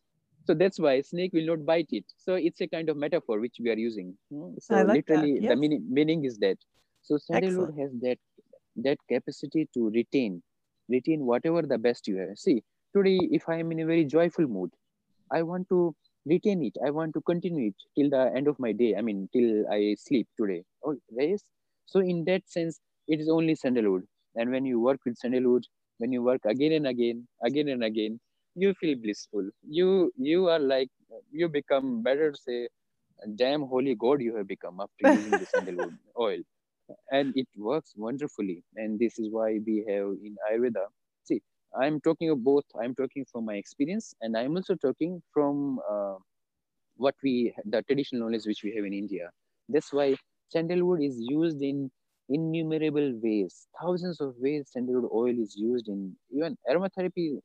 So that's why snake will not bite it. So it's a kind of metaphor which we are using. Mm, so like literally the meaning, meaning is that. So sandalwood has that that capacity to retain retain whatever the best you have. See today if i am in a very joyful mood i want to retain it. I want to continue it till the end of my day. I mean, till I sleep today. Oh, yes. So in that sense, it is only sandalwood. And when you work with sandalwood, when you work again and again, again and again, you feel blissful. You you are like you become better say, damn holy god you have become after [LAUGHS] using the sandalwood oil, and it works wonderfully. And this is why we have in Ayurveda. I'm talking of both. I'm talking from my experience, and I'm also talking from uh, what we the traditional knowledge which we have in India. That's why sandalwood is used in innumerable ways, thousands of ways. Sandalwood oil is used in even aromatherapy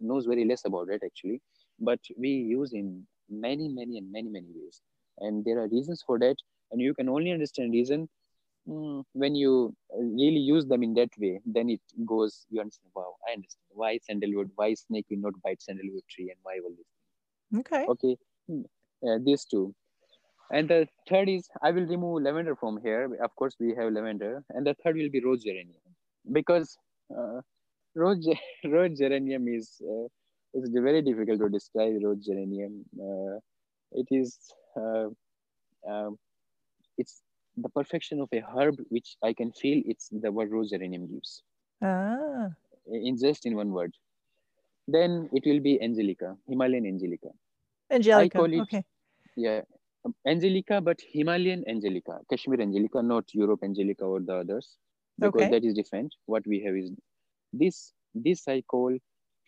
knows very less about it actually, but we use in many, many, and many, many ways. And there are reasons for that, and you can only understand reason when you uh, really use them in that way, then it goes, you understand, wow, I understand. Why sandalwood? Why snake will not bite sandalwood tree? And why all this? Okay. Okay, mm, uh, these two. And the third is, I will remove lavender from here. Of course, we have lavender. And the third will be rose geranium. Because uh, rose, [LAUGHS] rose geranium is, uh, it's very difficult to describe rose geranium. Uh, it is, uh, um, it's the perfection of a herb which I can feel it's the word rose geranium gives Ah, in just in one word. Then it will be Angelica, Himalayan Angelica. Angelica. call it- okay. Yeah, um, Angelica, but Himalayan Angelica, Kashmir Angelica, not Europe Angelica or the others, because Okay. that is different. What we have is this. This I call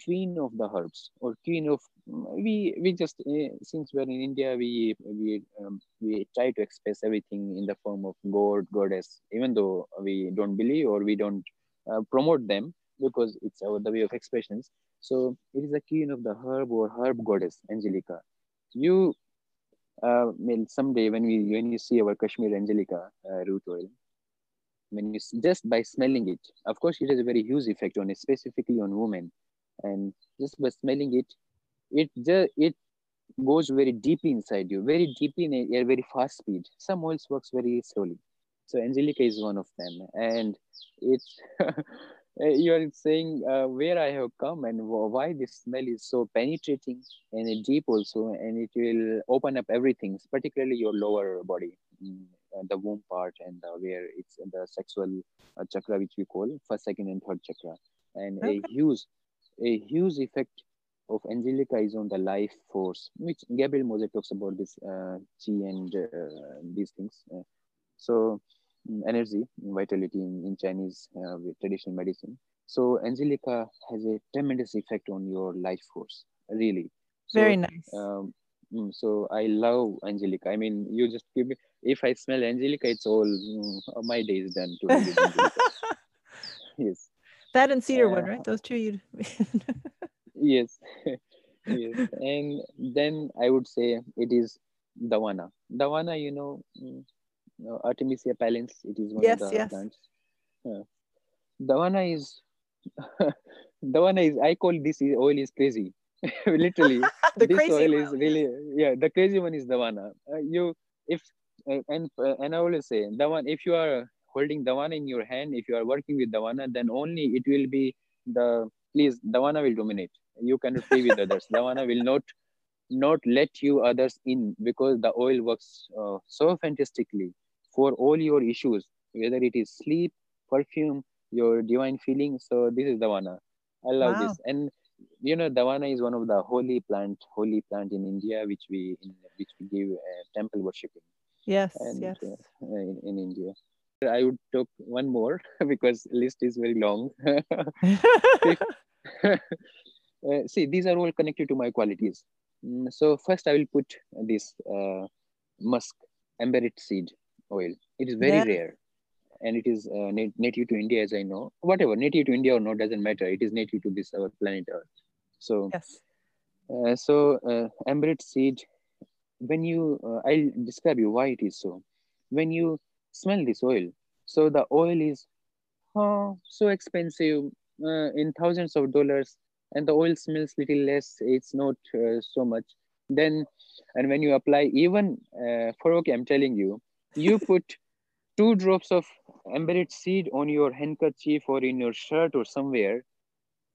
queen of the herbs or queen of we we just uh, since we're in India we we um, we try to express everything in the form of god goddess even though we don't believe or we don't uh, promote them because it's our the way of expressions. So it is the queen of the herb or herb goddess Angelica. You uh, well, someday when we when you see our Kashmir Angelica uh, root oil, when you just by smelling it, of course, it has a very huge effect on specifically on women, and just by smelling it, it just it goes very deep inside you, very deep in a, a very fast speed. Some oils works very slowly. So Angelica is one of them, and it's [LAUGHS] you are saying uh, where I have come and why this smell is so penetrating and deep also, and it will open up everything, particularly your lower body, mm, the womb part, and uh, where it's the sexual uh, chakra, which we call first, second, and third chakra, and okay. a huge, a huge effect of Angelica is on the life force, which Gabriel Mojay talks about this uh, chi and uh, these things. Uh, so Mm, energy, vitality in, in Chinese uh, traditional medicine. So Angelica has a tremendous effect on your life force, really. So, Very nice. Um, mm, so I love Angelica. I mean, you just give me, if I smell Angelica, it's all, mm, my day is done to [LAUGHS] yes. That and cedarwood, uh, right? Those two you [LAUGHS] yes. [LAUGHS] yes. And then I would say it is Dawana. Dawana, you know, uh, Artemisia pallens. It is one yes, of the yes. plants. Uh, Dawana is [LAUGHS] Dawana is I call this oil is crazy. Literally, this oil is really yeah. The crazy one is Dawana. Uh, you if uh, and uh, and I always say Dawana if you are holding Dawana in your hand, if you are working with Dawana, then only it will be the please Dawana will dominate. You cannot play with others. [LAUGHS] Dawana will not not let you others in because the oil works uh, so fantastically for all your issues, whether it is sleep, perfume, your divine feeling. So this is Dawana. I love wow. this. And you know, Dawana is one of the holy plant, holy plant in India, which we in, which we give uh, temple worshiping. Yes, and, yes. Uh, in, in India. I would talk one more [LAUGHS] because list is very long. [LAUGHS] [LAUGHS] uh, see, these are all connected to my qualities. Mm, so first, I will put this uh, musk, ambrette seed oil. It is very yeah. rare, and it is uh, nat- native to India, as I know. Whatever, native to India or not doesn't matter. It is native to this our planet Earth. So, yes. Uh, so uh, ambrette seed. When you, uh, I'll describe you why it is so. When you smell this oil, so the oil is oh, so expensive uh, in thousands of dollars, and the oil smells little less. It's not uh, so much. Then, and when you apply, even uh, for okay, I'm telling you, you [LAUGHS] put two drops of ambrette seed on your handkerchief or in your shirt or somewhere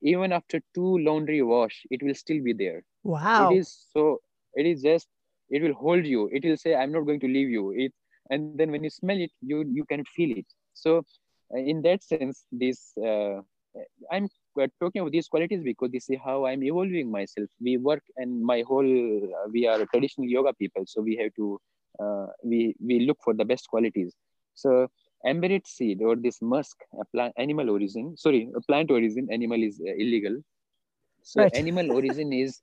even after two laundry wash it will still be there wow it is so it is just it will hold you it will say i'm not going to leave you it and then when you smell it you you can feel it so uh, in that sense this uh, i'm talking about these qualities because this is how i'm evolving myself we work and my whole uh, we are traditional yoga people so we have to uh, we we look for the best qualities. So ambrette seed or this musk, a plant, animal origin, sorry, a plant origin, animal is uh, illegal. So right. animal origin [LAUGHS] is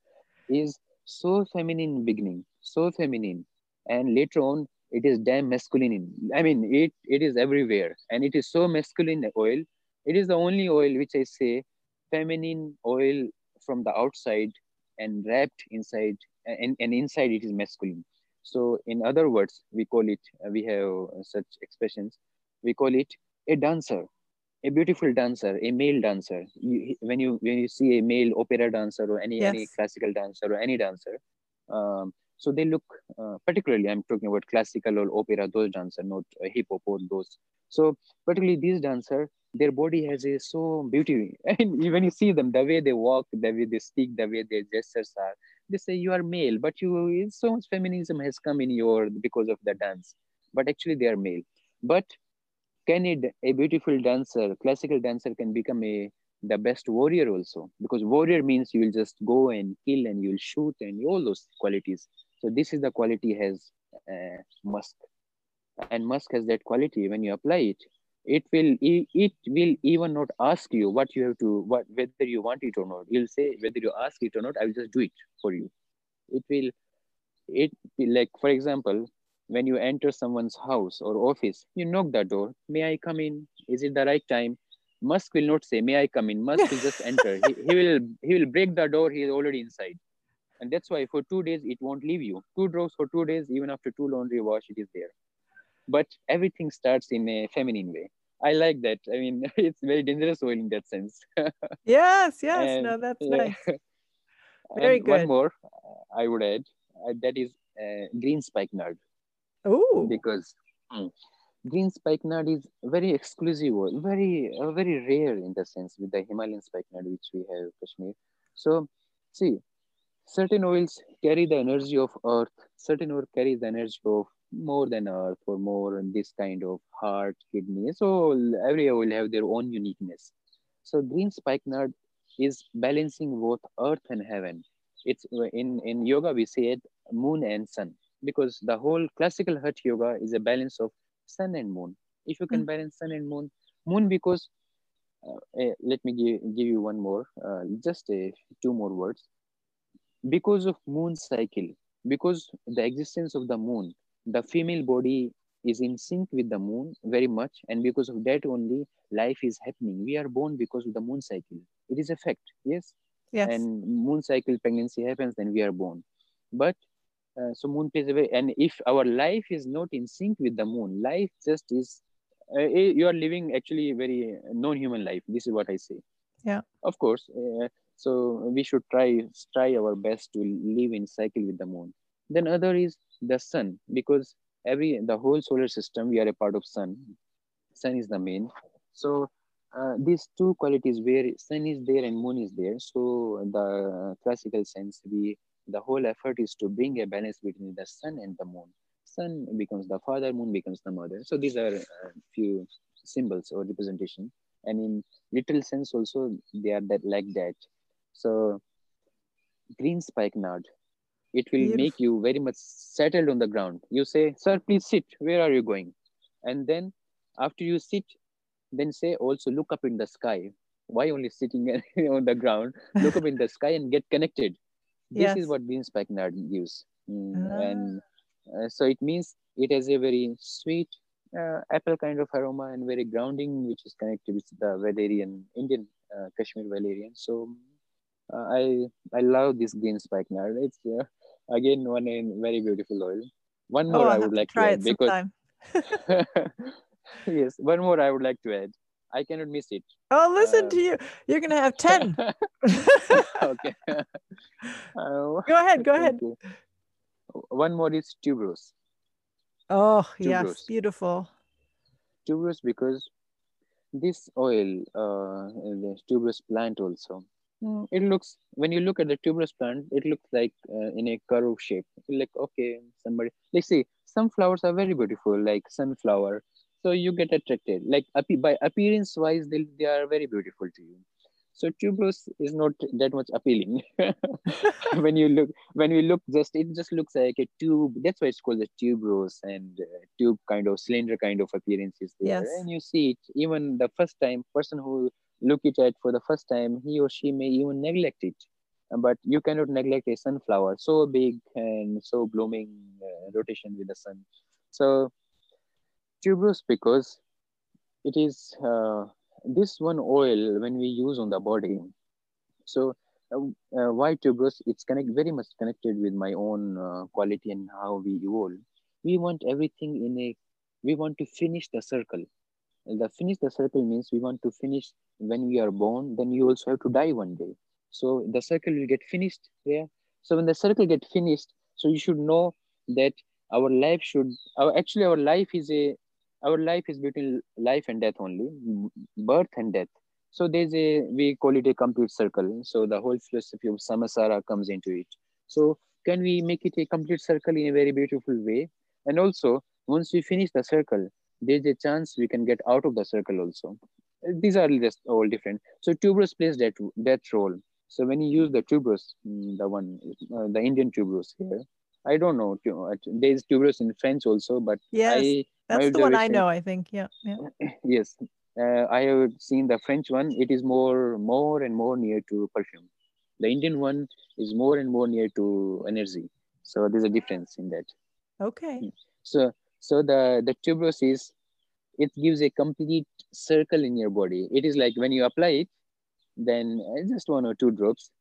is so feminine beginning, so feminine, and later on it is damn masculine. I mean, it it is everywhere, and it is so masculine oil. It is the only oil which I say feminine oil from the outside and wrapped inside, and, and inside it is masculine. So in other words, we call it, uh, we have such expressions, we call it a dancer, a beautiful dancer, a male dancer. You, when you when you see a male opera dancer or any, yes. any classical dancer or any dancer, um, so they look, uh, particularly I'm talking about classical or opera, those dancer, not uh, hip hop or those. So particularly these dancers, their body has a so beauty. [LAUGHS] And when you see them, the way they walk, the way they speak, the way their gestures are, they say you are male, but you so much feminism has come in your because of the dance. But actually they are male. But can it, a beautiful dancer, classical dancer can become a the best warrior also because warrior means you will just go and kill and you'll shoot and all those qualities so this is the quality has uh, musk. And musk has that quality. When you apply it it will it will even not ask you what you have to what whether you want it or not. You'll say whether you ask it or not i will just do it for you. It will it like for example when you enter someone's house or office you knock the door may i come in? Is it the right time? Musk will not say may i come in? Musk will just [LAUGHS] enter. He, he will he will break the door. He is already inside and that's why for two days it won't leave you. Two drops for two days even after two laundry wash it is there. But everything starts in a feminine way. I like that. I mean [LAUGHS] it's very dangerous oil in that sense. [LAUGHS] Yes yes. And, no that's yeah. [LAUGHS] nice Very And good. one more uh, i would add uh, that is uh, green spikenard oh because mm, green spikenard is very exclusive oil, very uh, very rare in the sense with the himalayan spike spikenard which we have kashmir. So see certain oils carry the energy of earth. Certain oil carries the energy of more than earth or more and this kind of heart kidney. So every oil have their own uniqueness. So green spikenard is balancing both earth and heaven. It's in in yoga we say it moon and sun because the whole classical hatha yoga is a balance of sun and moon. If you can Mm. balance sun and moon moon because uh, eh, let me give, give you one more uh, just a two more words because of moon cycle because the existence of the moon the female body is in sync with the moon very much and because of that only life is happening. We are born because of the moon cycle. It is a fact yes? Yes. And moon cycle pregnancy happens then we are born. But uh, so moon plays a very and if our life is not in sync with the moon life just is uh, eh, you are living actually a very non-human life. This is what i say. Yeah. of course uh, so we should try try our best to live in cycle with the moon. Then other is the sun because every the whole solar system we are a part of sun. Sun is the main. So uh, these two qualities where sun is there and moon is there so the classical sense we the whole effort is to bring a balance between the sun and the moon. Sun becomes the father moon becomes the mother. So these are a few symbols or representation and in literal sense also they are that like that so green spikenard it will make you very much settled on the ground. You say sir please sit. Where are you going? And then after you sit then say also look up in the sky. Why only sitting [LAUGHS] on the ground? Look up in the sky and get connected. This Yes. is what green spikenard gives. Mm, Ah. and uh, so it means it has a very sweet uh, apple kind of aroma and very grounding which is connected with the valerian indian uh, kashmir valerian. So uh, i i love this green spikenard it's uh, again one in very beautiful oil. One more i'll i would to like to try add it because [LAUGHS] yes one more i would like to add. I cannot miss it. Oh listen Uh, to you. You're gonna have 10 [LAUGHS] okay. [LAUGHS] Uh, go ahead go ahead. okay. one more is tuberose. Oh yes beautiful. Tuberose because this oil uh, the tuberose plant also it looks when you look at the tuberose plant it looks like uh, in a curve shape. Like okay somebody like see some flowers are very beautiful like sunflower. So you get attracted. Like by appearance wise they, they are very beautiful to you. So tuberose is not that much appealing. [LAUGHS] When you look when we look just it just looks like a tube. That's why it's called the tuberose and uh, tube kind of cylinder kind of appearance is there. Yes. and you see it even the first time person who look it at for the first time he or she may even neglect it. But you cannot neglect a sunflower so big and so blooming uh, rotation with the sun. So tuberose because it is uh, this one oil when we use on the body. So uh, uh, why tuberose? It's connect very much connected with my own uh, quality and how we evolve. We want everything in a we want to finish the circle the finish the circle means we want to finish when we are born then you also have to die one day. So the circle will get finished yeah so when the circle get finished so you should know that our life should our actually our life is a our life is between life and death only birth and death. So there's a we call it a complete circle. So the whole philosophy of samsara comes into it. So can we make it a complete circle in a very beautiful way? And also once we finish the circle there's a chance we can get out of the circle also these are just all different so tuberose plays that that role so when you use the tuberose mm, the one uh, the indian tuberose here i don't know uh, there's tuberose in french also but yes i That's the one I know, I think. Yeah. Yeah. [COUGHS] yes. Uh, I have seen the French one. It is more, more and more near to perfume. The Indian one is more and more near to energy. So there's a difference in that. Okay. Hmm. So, so the the tuberose it gives a complete circle in your body. It is like when you apply it, then just one or two drops. [LAUGHS]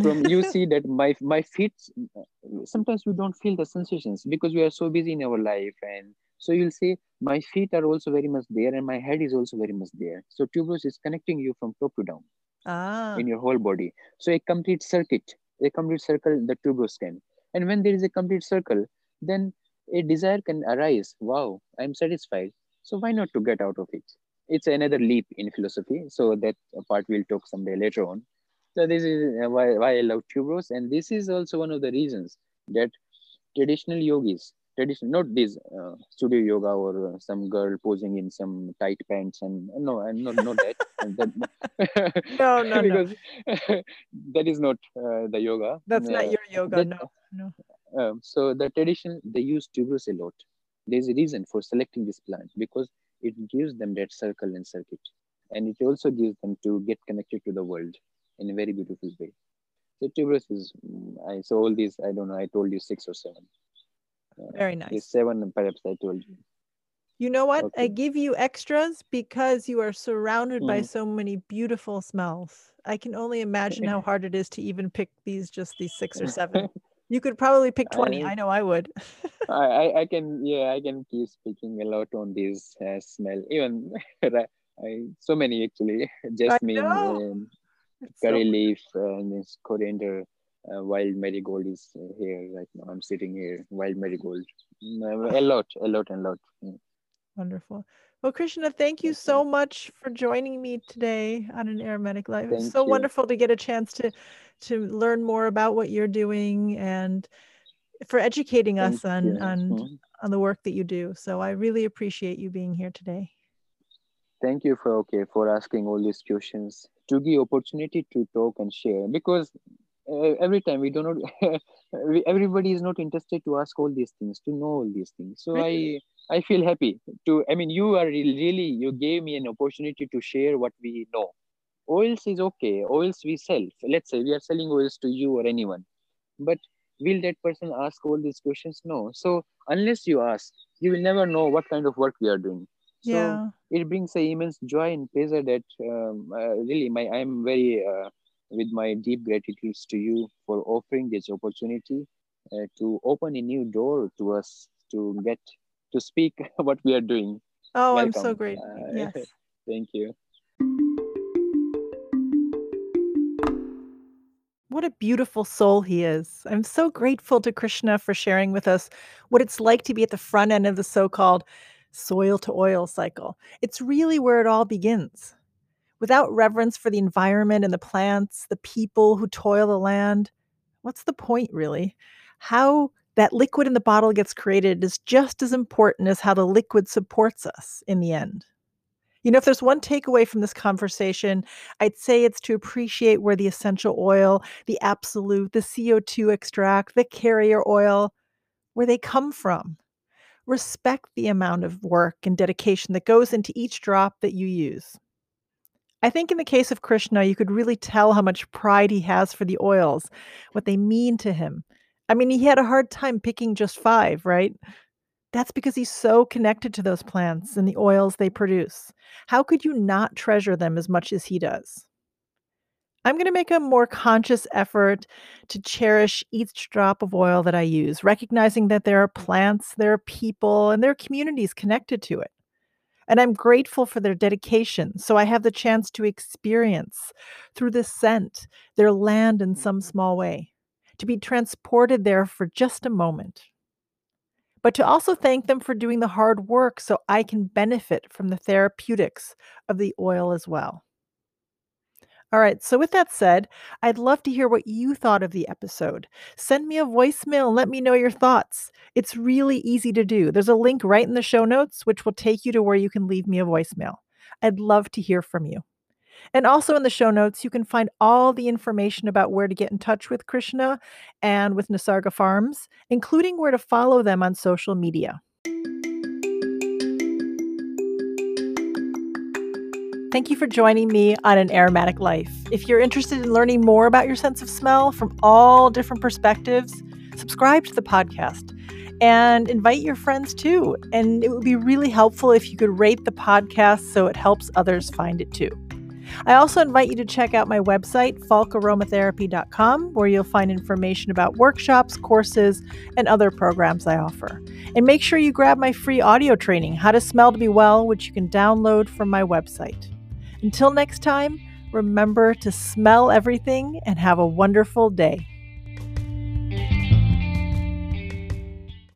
from you [LAUGHS] see that my my feet sometimes we don't feel the sensations because we are so busy in our life and so you'll see my feet are also very much there and my head is also very much there so tuberose is connecting you from top to down ah. in your whole body so a complete circuit a complete circle the tuberose can and when there is a complete circle then a desire can arise wow i'm satisfied so why not to get out of it it's another leap in philosophy so that part we'll talk someday later on so this is uh, why, why I love tuberose, and this is also one of the reasons that traditional yogis, traditional not this uh, studio yoga or uh, some girl posing in some tight pants and uh, no, and not not that. [LAUGHS] that [LAUGHS] no, no, [LAUGHS] because no. that is not uh, the yoga. That's not uh, your yoga. That, no, no. Um, so the tradition they use tuberose a lot. There's a reason for selecting this plant because it gives them that circle and circuit, and it also gives them to get connected to the world in a very beautiful way. So tuberose is, mm, I so all these, I don't know, I told you six or seven. Uh, very nice. Seven, perhaps I told you. You know what? Okay. I give you extras because you are surrounded mm. by so many beautiful smells. I can only imagine how [LAUGHS] hard it is to even pick these, just these six or seven. [LAUGHS] you could probably pick 20. I, I know I would. [LAUGHS] I, I can, yeah, I can keep speaking a lot on this uh, smell. Even [LAUGHS] I, so many actually. [LAUGHS] Jasmine, um, curry so... leaf and this coriander. Uh, wild marigold is here right now. I'm sitting here. Wild marigold. Mm, a lot, a lot, a lot. Mm. Wonderful. Well, Krishna, thank you so much for joining me today on an aromatic life. Thank it's so you. wonderful to get a chance to to learn more about what you're doing and for educating thank us on you. on mm-hmm. on the work that you do. So I really appreciate you being here today. Thank you for okay for asking all these questions to give opportunity to talk and share because every time we do not [LAUGHS] everybody is not interested to ask all these things to know all these things. So i i feel happy to i mean you are really you gave me an opportunity to share what we know. Oils is okay. Oils we sell. Let's say we are selling oils to you or anyone. But will that person ask all these questions? No. So unless you ask you will never know what kind of work we are doing. So yeah. it brings a immense joy and pleasure that um, uh, really my i'm very uh, with my deep gratitude to you for offering this opportunity uh, to open a new door to us to get to speak [LAUGHS] what we are doing oh Welcome. i'm so great uh, yes [LAUGHS] thank you What a beautiful soul he is. I'm so grateful to Krishna for sharing with us what it's like to be at the front end of the so called soil to oil cycle. It's really where it all begins. Without reverence for the environment and the plants, the people who toil the land, what's the point really? How that liquid in the bottle gets created is just as important as how the liquid supports us in the end. You know, if there's one takeaway from this conversation, I'd say it's to appreciate where the essential oil, the absolute, the CO2 extract, the carrier oil, where they come from respect the amount of work and dedication that goes into each drop that you use. I think in the case of Krishna, you could really tell how much pride he has for the oils, what they mean to him. I mean, he had a hard time picking just five, right? That's because he's so connected to those plants and the oils they produce. How could you not treasure them as much as he does? I'm going to make a more conscious effort to cherish each drop of oil that I use, recognizing that there are plants, there are people, and there are communities connected to it. And I'm grateful for their dedication. So I have the chance to experience through the scent their land in some mm-hmm. small way, to be transported there for just a moment. But to also thank them for doing the hard work so I can benefit from the therapeutics of the oil as well. All right. So, with that said, I'd love to hear what you thought of the episode. Send me a voicemail and let me know your thoughts. It's really easy to do. There's a link right in the show notes, which will take you to where you can leave me a voicemail. I'd love to hear from you. And also in the show notes, you can find all the information about where to get in touch with Krishna and with Nisarga Farms, including where to follow them on social media. Thank you for joining me on An Aromatic Life. If you're interested in learning more about your sense of smell from all different perspectives, subscribe to the podcast and invite your friends too. And it would be really helpful if you could rate the podcast so it helps others find it too. I also invite you to check out my website, falkaromatherapy.com, where you'll find information about workshops, courses, and other programs I offer. And make sure you grab my free audio training, How to Smell to Be Well, which you can download from my website. Until next time, remember to smell everything and have a wonderful day.